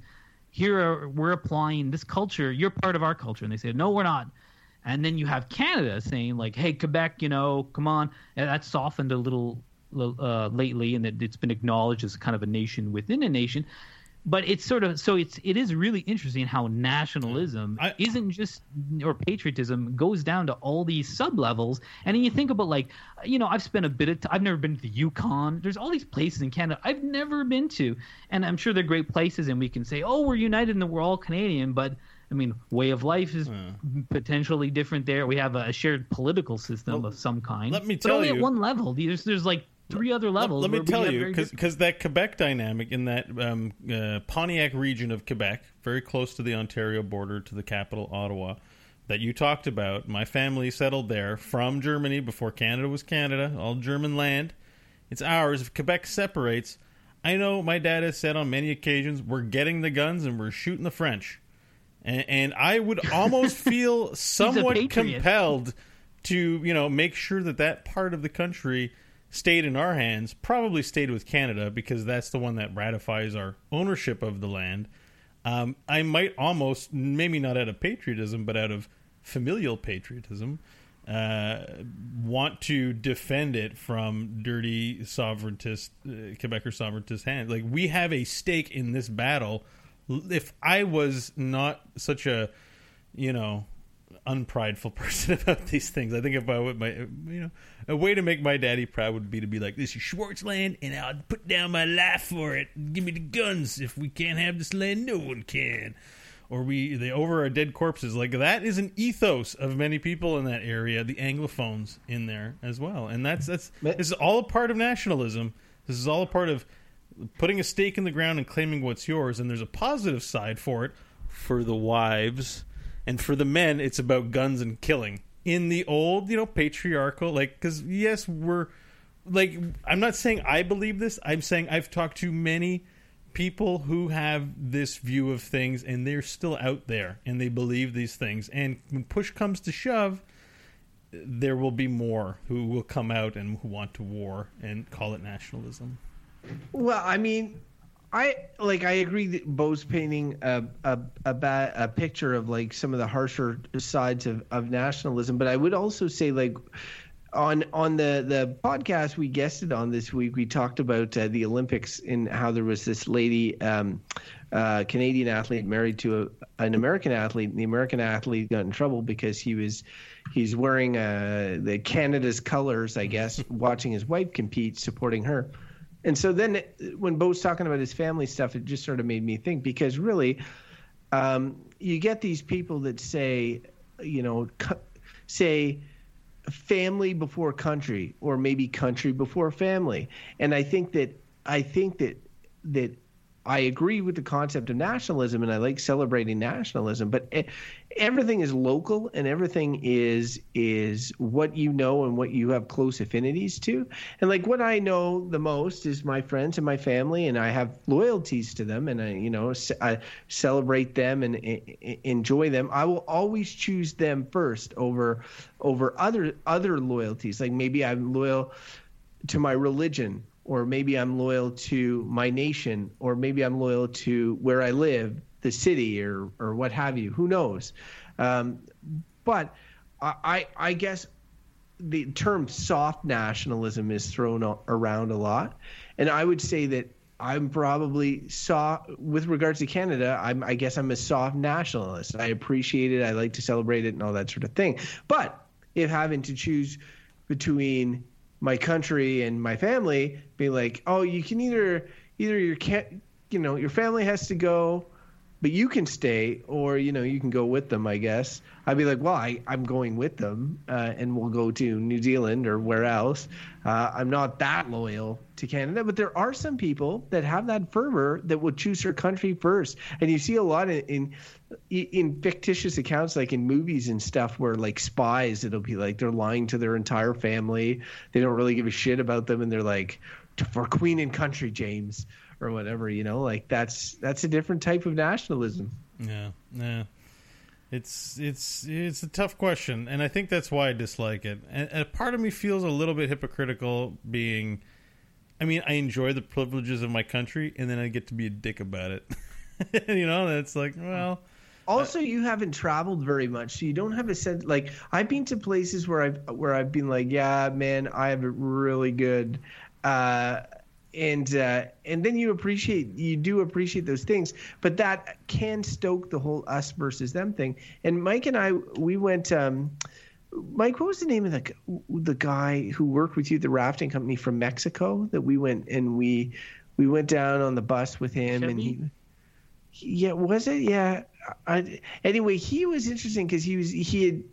Here are, we're applying this culture. You're part of our culture. And they say no we're not. And then you have Canada saying like hey Quebec you know come on. And that's softened a little uh, lately. And that it's been acknowledged as kind of a nation within a nation but it's sort of so it's it is really interesting how nationalism I- isn't just or patriotism goes down to all these sub levels and then you think about like you know i've spent a bit of time i've never been to the yukon there's all these places in canada i've never been to and i'm sure they're great places and we can say oh we're united and we're all canadian but I mean, way of life is hmm. potentially different there. We have a shared political system of some kind. let me tell but only you- at one level. There's there's like three other levels. Let, let me tell you, different- because that Quebec dynamic in that um, uh, Pontiac region of Quebec, very close to the Ontario border, to the capital Ottawa, that you talked about. My family settled there from Germany before Canada was Canada, all German land. It's ours. If Quebec separates, I know my dad has said on many occasions, we're getting the guns and we're shooting the French. And, and I would almost feel somewhat compelled to, you know, make sure that that part of the country stayed in our hands, probably stayed with Canada because that's the one that ratifies our ownership of the land. Um, I might almost, maybe not out of patriotism, but out of familial patriotism, uh, want to defend it from dirty sovereigntist, uh, Quebecer sovereigntist hands. Like, we have a stake in this battle. If I was not such a, you know, unprideful person about these things. I think if I would, my you know, a way to make my daddy proud would be to be like, "This is Schwartz land, and I'll put down my life for it. Give me the guns. If we can't have this land, no one can." Or we they over our dead corpses. Like that is an ethos of many people in that area. The Anglophones in there as well, and that's that's this is all a part of nationalism. This is all a part of putting a stake in the ground and claiming what's yours. And there's a positive side for it for the wives and for the men. It's about guns and killing in the old, you know, patriarchal. Like, because yes, we're like, I'm not saying I believe this. I'm saying I've talked to many people who have this view of things, and they're still out there, and they believe these things. And when push comes to shove. There will be more who will come out and who want to war and call it nationalism. Well, I mean, I like I agree that Beau's painting a a a, bad, a picture of like some of the harsher sides of, of nationalism, but I would also say like on on the the podcast we guested on this week, we talked about uh, the Olympics and how there was this lady. Um, uh, Canadian athlete married to a, an American athlete, and the American athlete got in trouble because he was he's wearing uh, the Canada's colors, I guess, watching his wife compete, supporting her. And so then when Beau's talking about his family stuff, it just sort of made me think because really, um, you get these people that say, you know, say family before country or maybe country before family. And I think that I think that that I agree with the concept of nationalism and I like celebrating nationalism, but e- everything is local and everything is is what you know and what you have close affinities to. And like what I know the most is my friends and my family and I have loyalties to them and I you know I celebrate them and e- enjoy them. I will always choose them first over over other other loyalties. Like maybe I'm loyal to my religion or maybe I'm loyal to my nation, or maybe I'm loyal to where I live, the city, or or what have you. Who knows? Um, but I, I guess the term soft nationalism is thrown around a lot, and I would say that I'm probably soft with regards to Canada. I'm, I guess I'm a soft nationalist. I appreciate it. I like to celebrate it and all that sort of thing. But if having to choose between my country and my family, be like, oh, you can either either your can you know your family has to go but you can stay or you know you can go with them i guess. I'd be like well I, i'm going with them uh, and we'll go to new zealand or where else. Uh, i'm not that loyal to canada but there are some people that have that fervor that will choose their country first. And you see a lot in, in in fictitious accounts like in movies and stuff where like spies it'll be like they're lying to their entire family. They don't really give a shit about them and they're like for queen and country james or whatever you know like that's that's a different type of nationalism Yeah, yeah. It's it's it's a tough question, and I think that's why I dislike it. And, and a part of me feels a little bit hypocritical, being, I mean, I enjoy the privileges of my country, and then I get to be a dick about it. you know, it's like, well, also you haven't traveled very much so you don't have a sense like i've been to places where i've where i've been like yeah man i have it really good uh and uh, and then you appreciate you do appreciate those things, but that can stoke the whole us versus them thing. And Mike and I we went. Um, Mike, what was the name of the the guy who worked with you the rafting company from Mexico that we went and we we went down on the bus with him and he, he yeah was it? Yeah. I, anyway he was interesting because he was he had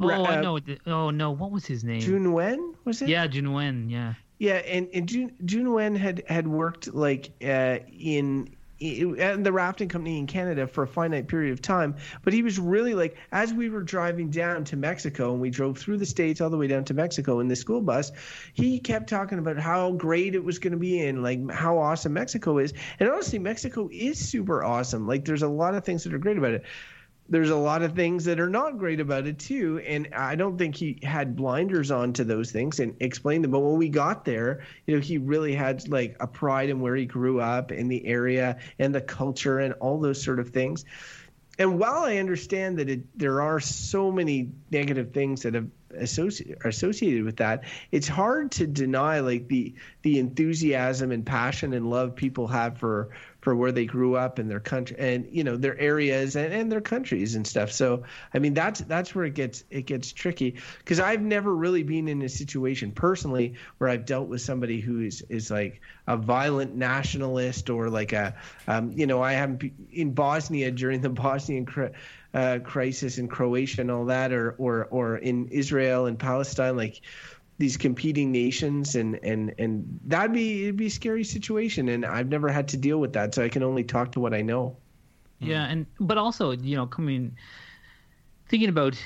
oh I know oh no what was his name? Jun Wen was it? Yeah Jun Wen yeah yeah and and Jun Jun Wen had had worked like uh, in and the rafting company in Canada for a finite period of time. But he was really like, as we were driving down to Mexico and we drove through the States all the way down to Mexico in the school bus, he kept talking about how great it was going to be and like how awesome Mexico is. And honestly, Mexico is super awesome. Like, there's a lot of things that are great about it there's a lot of things that are not great about it too. And i don't think he had blinders on to those things and explained them. But when we got there you know he really had like a pride in where he grew up in the area and the culture and all those sort of things. And while i understand that it, there are so many negative things that have associated associated with that it's hard to deny like the the enthusiasm and passion and love people have for for where they grew up and their country and you know their areas and, and their countries and stuff. So i mean that's that's where it gets it gets tricky because i've never really been in a situation personally where i've dealt with somebody who is is like a violent nationalist or like a um, you know i haven't in bosnia during the bosnian uh, crisis in croatia and all that or or or in israel and palestine like these competing nations and and and that'd be it'd be a scary situation and I've never had to deal with that so I can only talk to what I know. Yeah, and but also you know coming thinking about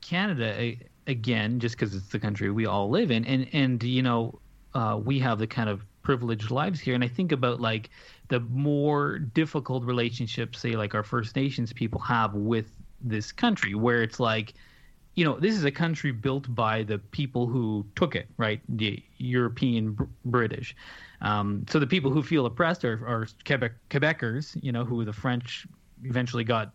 Canada again just because it's the country we all live in and and you know uh, we have the kind of privileged lives here and I think about like the more difficult relationships say like our First Nations people have with this country where it's like you know, this is a country built by the people who took it, right? The European br- British. Um, so the people who feel oppressed are, are Quebec, Quebecers, you know, who the French eventually got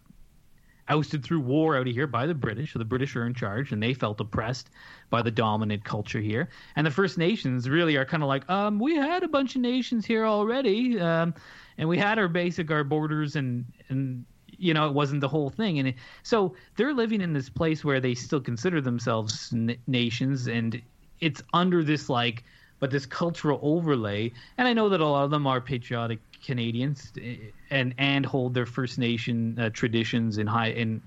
ousted through war out of here by the British. So the British are in charge, and they felt oppressed by the dominant culture here. And the First Nations really are kind of like, um, we had a bunch of nations here already, um, and we had our basic our borders and and you know it wasn't the whole thing. And it, so they're living in this place where they still consider themselves n- nations and it's under this like but this cultural overlay. And i know that a lot of them are patriotic canadians eh, and and hold their first nation uh, traditions in high in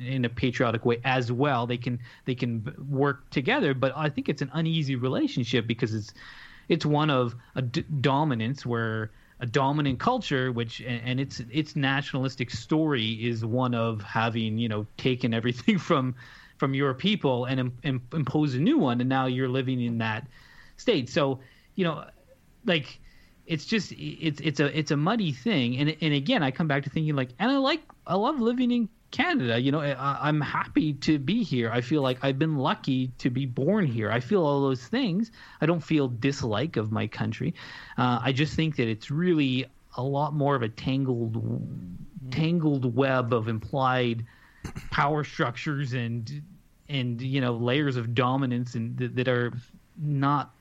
in a patriotic way as well. They can they can work together but i think it's an uneasy relationship because it's it's one of a d- dominance where a dominant culture, which and its its nationalistic story is one of having you know taken everything from from your people and Im- impose a new one, and now you're living in that state. So you know, like it's just it's it's a it's a muddy thing, and and again, I come back to thinking like, and I like I love living in Canada. You know, I, am happy to be here. I feel like I've been lucky to be born here. I feel all those things. I don't feel dislike of my country. Uh, I just think that it's really a lot more of a tangled, tangled web of implied power structures and and you know layers of dominance and th- that are not.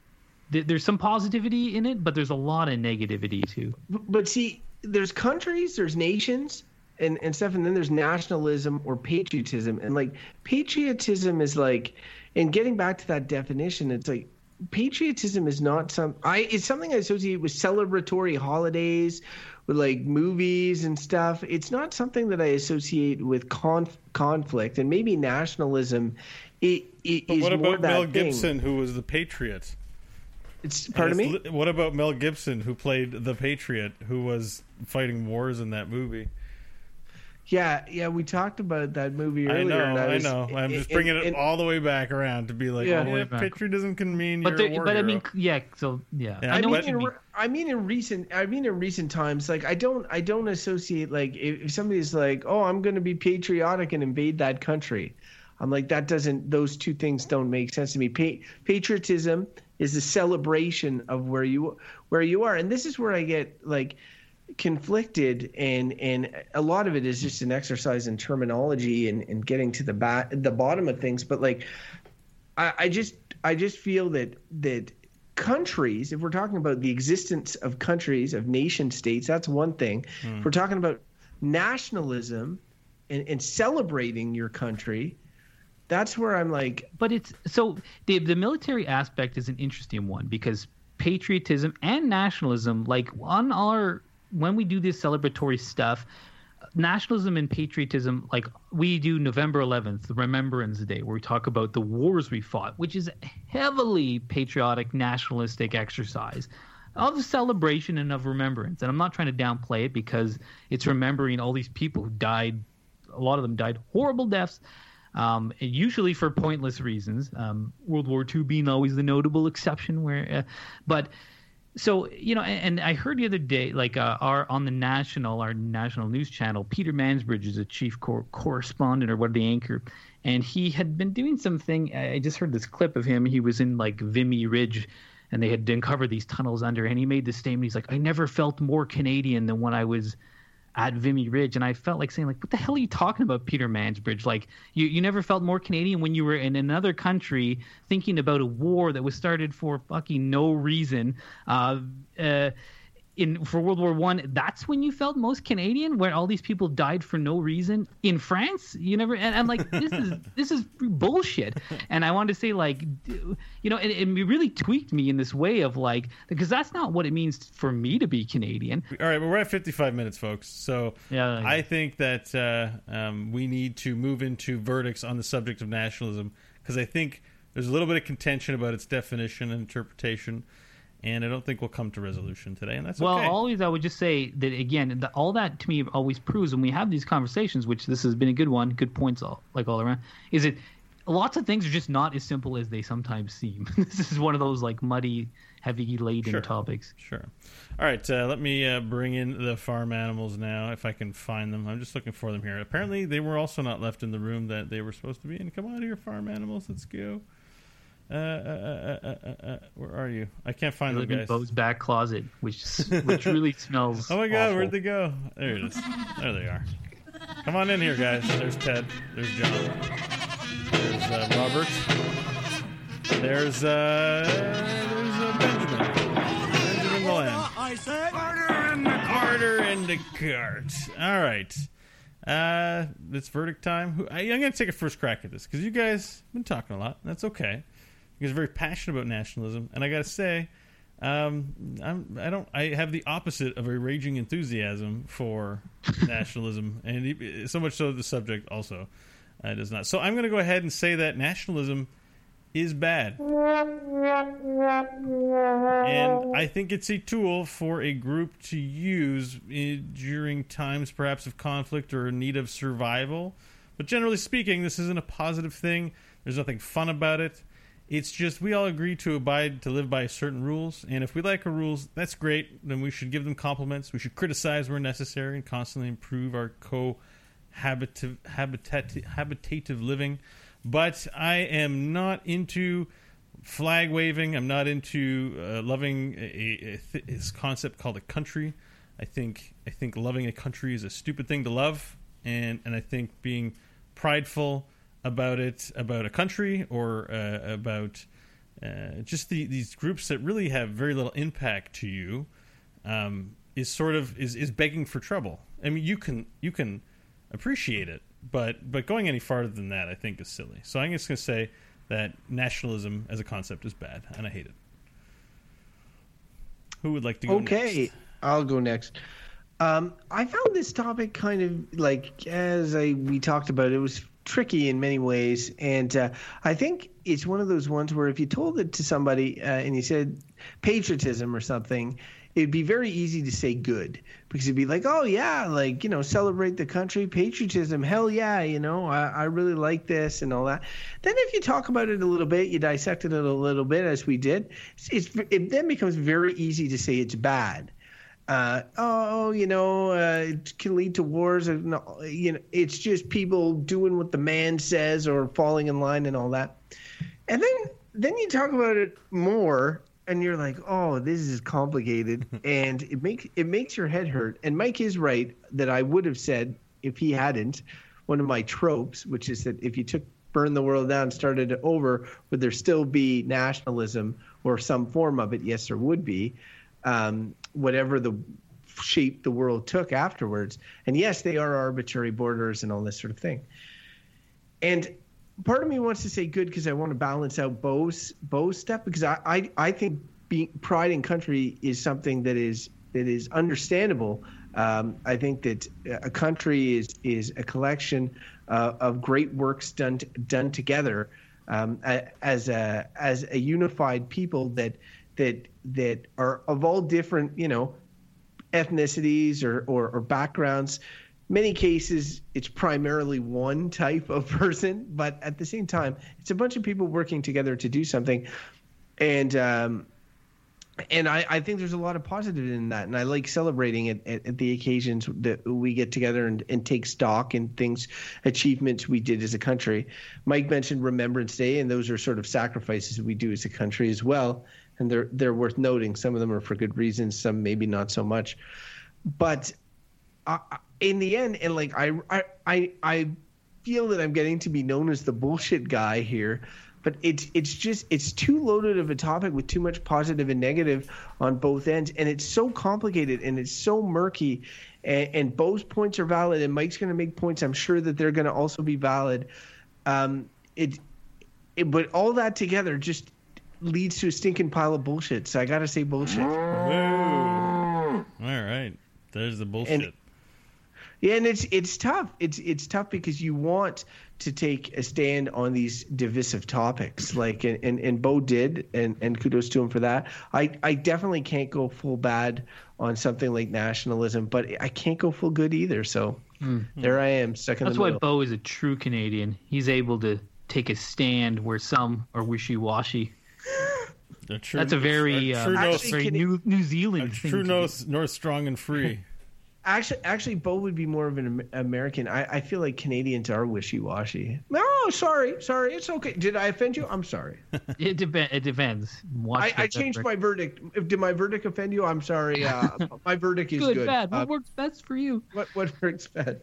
Th- there's some positivity in it, but there's a lot of negativity too. But see, there's countries, there's nations and and stuff and then there's nationalism or patriotism and like patriotism is like and getting back to that definition it's like patriotism is not some i it's something i associate with celebratory holidays with like movies and stuff. It's not something that i associate with conf- conflict and maybe nationalism it, it is what about mel thing. gibson who was the patriot? It's pardon me? what about mel gibson who played the patriot who was fighting wars in that movie yeah, yeah, we talked about that movie earlier. I know, I, was, I, know. I'm just bringing it, it, all the way back around to be like, yeah, oh, yeah patriotism can mean but you're a war But hero. I mean, yeah, so yeah. yeah I, mean, in, I mean, in recent, I mean, in recent times, like I don't, I don't associate like if, if somebody's like, oh, I'm going to be patriotic and invade that country. I'm like, that doesn't, those two things don't make sense to me. Pa- patriotism is a celebration of where you, where you are, and this is where I get like conflicted and and a lot of it is just an exercise in terminology and, and getting to the bat the bottom of things but like I, I just I just feel that that countries, if we're talking about the existence of countries, of nation states, that's one thing. Hmm. If we're talking about nationalism and, and celebrating your country, that's where I'm like, but it's so the the military aspect is an interesting one because patriotism and nationalism, like on our when we do this celebratory stuff, nationalism and patriotism, like we do November 11th, the Remembrance Day, where we talk about the wars we fought, which is a heavily patriotic, nationalistic exercise of celebration and of remembrance. And I'm not trying to downplay it because it's remembering all these people who died. A lot of them died horrible deaths um, usually for pointless reasons. Um, World War II being always the notable exception, where, uh, but so you know, and, and, I heard the other day, like uh, our on the national, our national news channel, Peter Mansbridge is a chief cor- correspondent or what the anchor, and he had been doing something. I just heard this clip of him. He was in like Vimy Ridge. And they had uncovered these tunnels under, and he made this statement. He's like, "I never felt more Canadian than when I was at Vimy Ridge, and I felt like saying, like, what the hell are you talking about, Peter Mansbridge? Like, you, you never felt more Canadian when you were in another country thinking about a war that was started for fucking no reason. Uh, uh, in for World War One, that's when you felt most Canadian, where all these people died for no reason. In France, you never. And I'm like, this is this is bullshit. And I wanted to say, like, you know, it, it really tweaked me in this way of like, because that's not what it means for me to be Canadian. All right, well, we're at 55 minutes, folks. So yeah, I think that uh, um, we need to move into verdicts on the subject of nationalism because I think there's a little bit of contention about its definition and interpretation and I don't think we'll come to resolution today, and that's well. Okay. Always, I would just say that again. The, all that to me always proves when we have these conversations, which this has been a good one, good points all like all around. Is it lots of things are just not as simple as they sometimes seem. this is one of those like muddy, heavy laden sure. topics. Sure. All right, uh, let me uh, bring in the farm animals now, if I can find them. I'm just looking for them here. Apparently, they were also not left in the room that they were supposed to be in. Come on here, farm animals. Let's go. Uh, uh, where are you? I can't find them, guys. In Beau's back closet, which which really smells. oh my god, awful. where'd they go? There it is. There they are. Come on in here, guys. There's Ted. There's John. There's uh, Robert. There's uh, there's uh, Benjamin. Benjamin the Lamb. I said, Carter in the Carter in the cart. All right. Uh, it's verdict time. I, I'm going to take a first crack at this because you guys have been talking a lot. That's okay. Guys are very passionate about nationalism, and I got to say, um, I'm, I don't. I have the opposite of a raging enthusiasm for nationalism, and so much so the subject also uh, does not. So I'm going to go ahead and say that nationalism is bad, and I think it's a tool for a group to use in, during times perhaps of conflict or need of survival. But generally speaking, this isn't a positive thing. There's nothing fun about it. It's just we all agree to abide to live by certain rules, and if we like our rules, that's great. Then we should give them compliments. We should criticize where necessary and constantly improve our co-habitative habitat, habitative living. But I am not into flag waving. I'm not into uh, loving a, a, th- this concept called a country. I think I think loving a country is a stupid thing to love, and and I think being prideful about it, about a country, or uh, about uh, just the, these groups that really have very little impact to you, um, is sort of is, is begging for trouble. I mean, you can you can appreciate it, but but going any farther than that, I think, is silly. So I'm just going to say that nationalism as a concept is bad, and I hate it. Who would like to go? Okay, next? I'll go next. Um, I found this topic kind of like as I we talked about. It was tricky in many ways, and uh, I think it's one of those ones where if you told it to somebody uh, and you said patriotism or something, it'd be very easy to say good because it'd be like, oh yeah, like you know, celebrate the country, patriotism, hell yeah, you know, I, I really like this and all that. Then if you talk about it a little bit, you dissect it a little bit as we did, it's, it then becomes very easy to say it's bad. Uh, oh, you know, uh, it can lead to wars. you know, it's just people doing what the man says or falling in line and all that. And then, then you talk about it more, and you're like, oh, this is complicated, and it makes it makes your head hurt. And Mike is right that I would have said if he hadn't one of my tropes, which is that if you took burn the world down, started it over, would there still be nationalism or some form of it. Yes, there would be, um, whatever the shape the world took afterwards. And yes, they are arbitrary borders and all this sort of thing. And part of me wants to say good because I want to balance out Beau's Beau's stuff because I I, I think being pride in country is something that is that is understandable. Um, I think that a country is is a collection uh, of great works done done together um, as a as a unified people that that that are of all different you know ethnicities or, or, or backgrounds many cases it's primarily one type of person but at the same time it's a bunch of people working together to do something. And um, and I, I think there's a lot of positive in that and i like celebrating it at, at the occasions that we get together and, and take stock in things achievements we did as a country. Mike mentioned remembrance day and those are sort of sacrifices we do as a country as well and they're they're worth noting some of them are for good reasons some maybe not so much but I, in the end and like I, I i feel that i'm getting to be known as the bullshit guy here but it's it's just it's too loaded of a topic with too much positive and negative on both ends, and it's so complicated and it's so murky. And, and both points are valid, and Mike's going to make points. I'm sure that they're going to also be valid. Um, it, it, but all that together just leads to a stinking pile of bullshit. So I got to say bullshit. All right, there's the bullshit. And, yeah, and it's it's tough. It's it's tough because you want to take a stand on these divisive topics. Like and, and, and Beau did and, and kudos to him for that. I, I definitely can't go full bad on something like nationalism, but I can't go full good either. So mm-hmm. there I am, stuck in That's the middle. why Beau is a true Canadian. He's able to take a stand where some are wishy washy. That's a very, a uh, very New, New Zealand thing. True North, North strong and free. Actually, actually, Beau would be more of an American. I, I feel like Canadians are wishy washy. Oh, sorry, sorry, it's okay. Did I offend you? I'm sorry. it depends. It depends. I, I changed my verdict. Did my verdict offend you? I'm sorry. Uh, my verdict is good. Good, bad. What uh, works best for you? What what works best?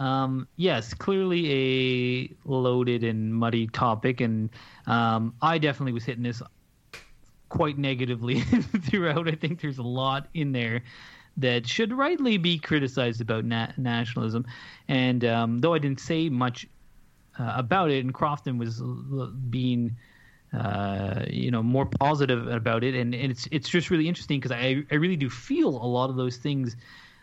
Um, yes, clearly a loaded and muddy topic, and um, I definitely was hitting this quite negatively throughout. I think there's a lot in there that should rightly be criticized about na- nationalism. And um, though I didn't say much uh, about it, and Crofton was l- being, uh, you know, more positive about it, and, and it's it's just really interesting because I I really do feel a lot of those things.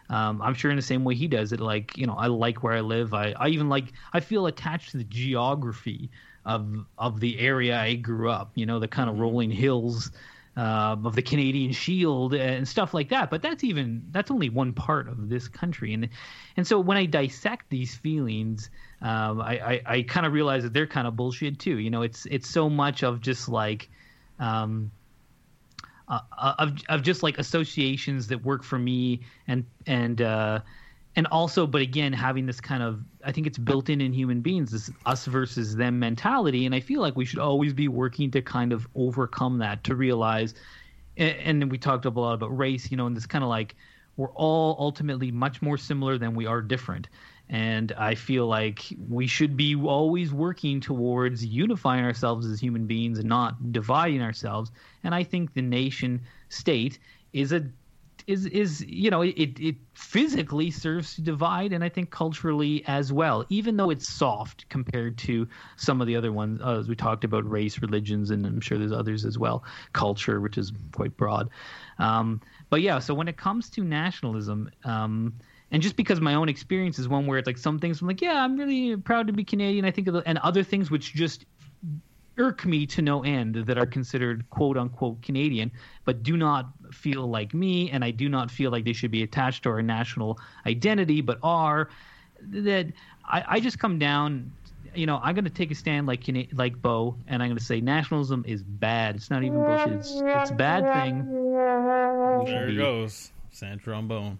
Um, I'm sure in the same way he does it. Like you know, I like where I live. I, I even like I feel attached to the geography of of the area I grew up. You know, the kind of mm-hmm. rolling hills uh, of the Canadian Shield and stuff like that. But that's even that's only one part of this country, and and so when I dissect these feelings, um, I I, I kind of realize that they're kind of bullshit too. You know, it's it's so much of just like. Um, uh, of of just like associations that work for me and and uh, and also but again having this kind of i think it's built in in human beings this us versus them mentality. And i feel like we should always be working to kind of overcome that to realize and, and we talked a lot about race you know and this kind of like we're all ultimately much more similar than we are different and i feel like we should be always working towards unifying ourselves as human beings and not dividing ourselves. And i think the nation state is a is is you know it it physically serves to divide and I think culturally as well even though it's soft compared to some of the other ones uh, as we talked about race religions and I'm sure there's others as well culture which is quite broad. Um, but yeah so when it comes to nationalism um, and just because my own experience is one where it's like some things I'm like yeah I'm really proud to be Canadian I think the, and other things which just irk me to no end that are considered quote unquote Canadian, but do not feel like me, and I do not feel like they should be attached to our national identity, but are. That I, I just come down you know, I'm going to take a stand like like Beau, and I'm going to say nationalism is bad. It's not even bullshit. It's it's a bad thing. There it goes, Sand trombone.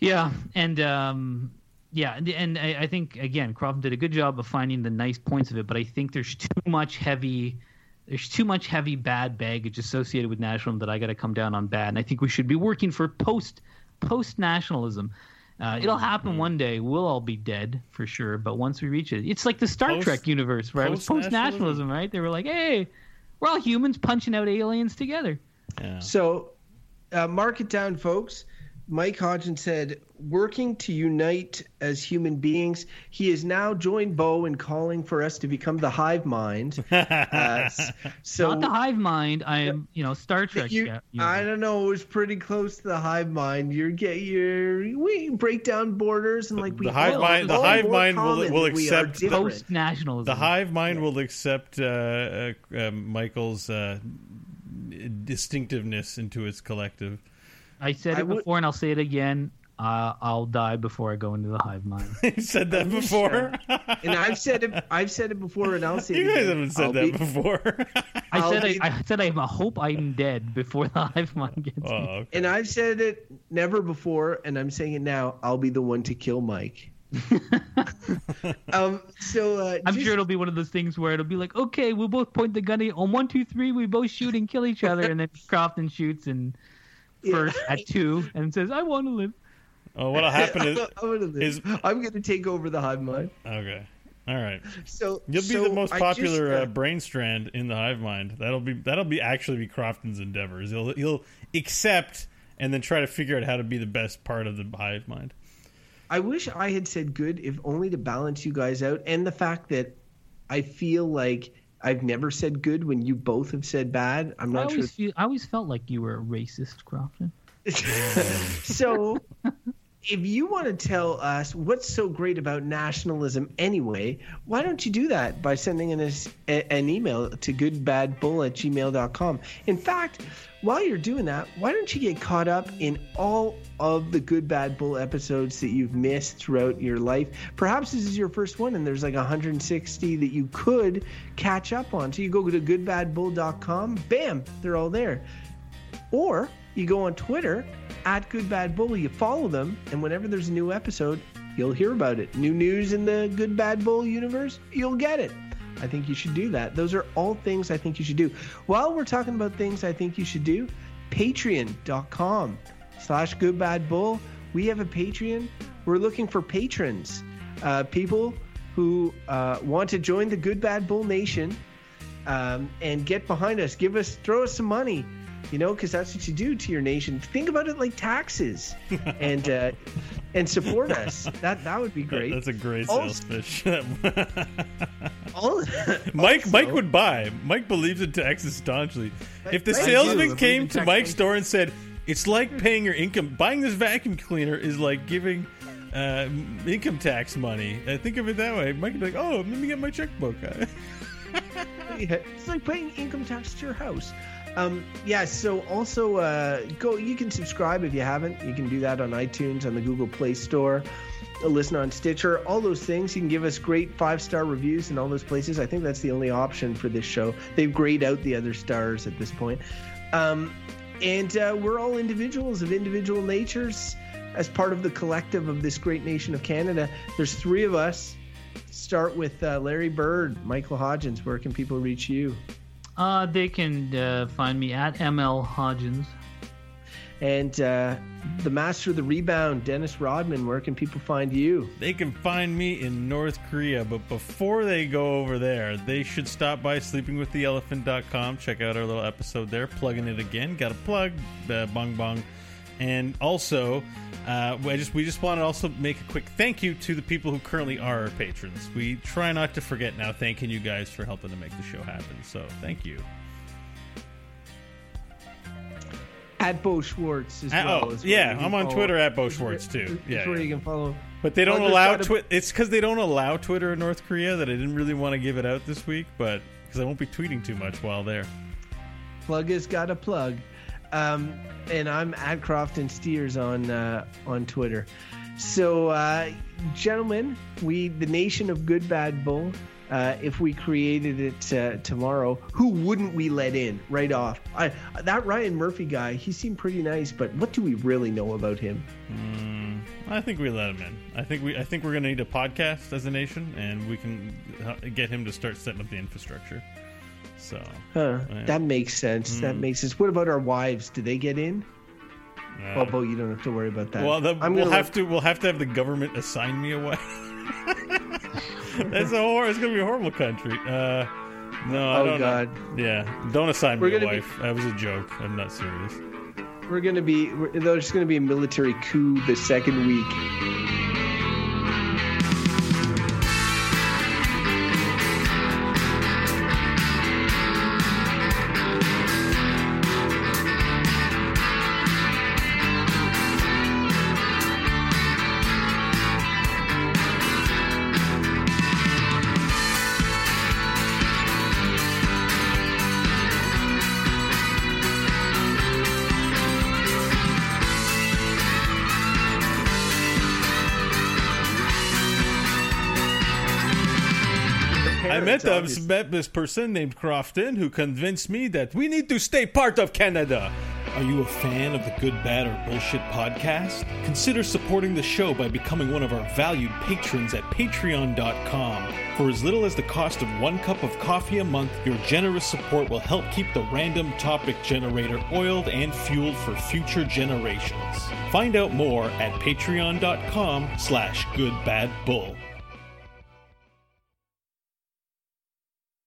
Yeah, and um, yeah, and I, I think again, Crofton did a good job of finding the nice points of it, but I think there's too much heavy, there's too much heavy bad baggage associated with nationalism that I got to come down on bad, and I think we should be working for post post nationalism. Uh, it'll happen one day. We'll all be dead for sure, but once we reach it, it's like the Star post, Trek universe, right? It was post nationalism, right? They were like, "Hey, We're all humans punching out aliens together. Yeah. So, uh, mark it down, folks. Mike Hodgson said, working to unite as human beings. He has now joined Beau in calling for us to become the hive mind. Uh, so, Not the hive mind. I am, you know, Star Trek. you, yeah, I don't know. It was pretty close to the hive mind. You're get your we break down borders and like we the hive all- mind- the hive mind will- will that we are accept post nationalism. The hive mind will accept uh, uh, uh, Michael's uh, distinctiveness into its collective. I said I it would- before, and I'll say it again. Uh, I'll die before I go into the hive mind. you said that before. and I've said it. I've said it before, and I'll say it you guys again. haven't said I'll that be- before. I said I, be- I said I hope I'm dead before the hive mind gets oh, me. And I've said it never before, and I'm saying it now. I'll be the one to kill Mike. um. So uh, I'm just- sure it'll be one of those things where it'll be like, okay, we'll both point the gun at, on one, two, three. We both shoot and kill each other, and then Crofton shoots and Yeah. first at two and says, "I want to live." oh, what'll happen is I'm gonna live. is- I'm gonna take over the hive mind. okay. All right, So you'll be so the most popular just, uh, brain strand in the hive mind. That'll be that'll be actually be Crofton's endeavors. He'll he'll accept and then try to figure out how to be the best part of the hive mind. I wish I had said good, if only to balance you guys out, and the fact that I feel like I've never said good when you both have said bad. I'm I not sure. always feel, I always felt like you were a racist, Crofton. so, if you want to tell us what's so great about nationalism anyway, why don't you do that by sending us a, an email to goodbadbull at gmail.com? In fact, while you're doing that, why don't you get caught up in all of the Good Bad Bull episodes that you've missed throughout your life? Perhaps this is your first one and there's like 160 that you could catch up on. So you go to goodbadbull.com, bam, they're all there. Or you go on Twitter at Good Bad Bull, you follow them, and whenever there's a new episode, you'll hear about it. New news in the Good Bad Bull universe, you'll get it. I think you should do that. Those are all things I think you should do. While we're talking about things I think you should do, patreon.com slash Good Bad Bull. We have a Patreon. We're looking for patrons, uh, people who uh, want to join the Good Bad Bull Nation um, and get behind us. Give us, throw us some money, you know, because that's what you do to your nation. Think about it like taxes, and uh, and support us. That that would be great. That's a great Also- sales pitch. All, Mike also- Mike would buy. Mike believes in taxes staunchly. If the salesman came to Mike's store and said, "It's like paying your income. Buying this vacuum cleaner is like giving uh, income tax money." Uh, think of it that way. Mike would be like, "Oh, let me get my checkbook." It's like paying income tax to your house. Um, yeah. So also uh, go. You can subscribe if you haven't. You can do that on iTunes, on the Google Play Store. uh, Listen on Stitcher, all those things. You can give us great five star reviews in all those places. I think that's the only option for this show. They've grayed out the other stars at this point. Um, and uh, we're all individuals of individual natures as part of the collective of this great nation of Canada. There's three of us. Start with uh, Larry Bird, Michael Hodgins. Where can people reach you? Uh, they can uh, find me at ML Hodgins. And uh, the master of the rebound, Dennis Rodman. Where can people find you? they can find me in North Korea, but before they go over there, they should stop by sleepingwiththeelephant.com. Check out our little episode there. Plugging it again. Got a plug, uh, bong bong. And also, uh, I just we just want to also make a quick thank you to the people who currently are our patrons. We try not to forget now thanking you guys for helping to make the show happen. So thank you. At Beau Schwartz as Uh, well. oh, yeah, I'm on follow- Twitter at Beau Schwartz too. Yeah, where yeah. you can follow. But they don't allow Twitter. It's because they don't allow Twitter in North Korea that I didn't really want to give it out this week, but because I won't be tweeting too much while there. Plug has got a plug. Um, and I'm at and Steers on uh, on Twitter. So, uh, gentlemen, we the nation of Good Bad Bull. Uh, if we created it uh, tomorrow, who wouldn't we let in right off? I, that Ryan Murphy guy, he seemed pretty nice, but what do we really know about him? I think we let him in. I think we. I think we're going to need a podcast as a nation, and we can uh, get him to start setting up the infrastructure. So, Huh, Yeah. that makes sense. That makes sense. What about our wives? Do they get in? uh, Oh, Beau, you don't have to worry about that. well, the, we'll gonna have to. We'll have to have the government assign me away. That's a hor- It's going to be a horrible country. Uh, No, I Oh, don't God. Know. Yeah, don't assign We're me a gonna be- wife. That was a joke. I'm not serious. We're gonna be. There's gonna be a military coup the second week. Met, obviously. met this person named Crofton who convinced me that we need to stay part of Canada. Are you a fan of the Good, Bad, or Bullshit podcast? Consider supporting the show by becoming one of our valued patrons at patreon.com. For as little as the cost of one cup of coffee a month, your generous support will help keep the random topic generator oiled and fueled for future generations. Find out more at patreon.com slash goodbadbull.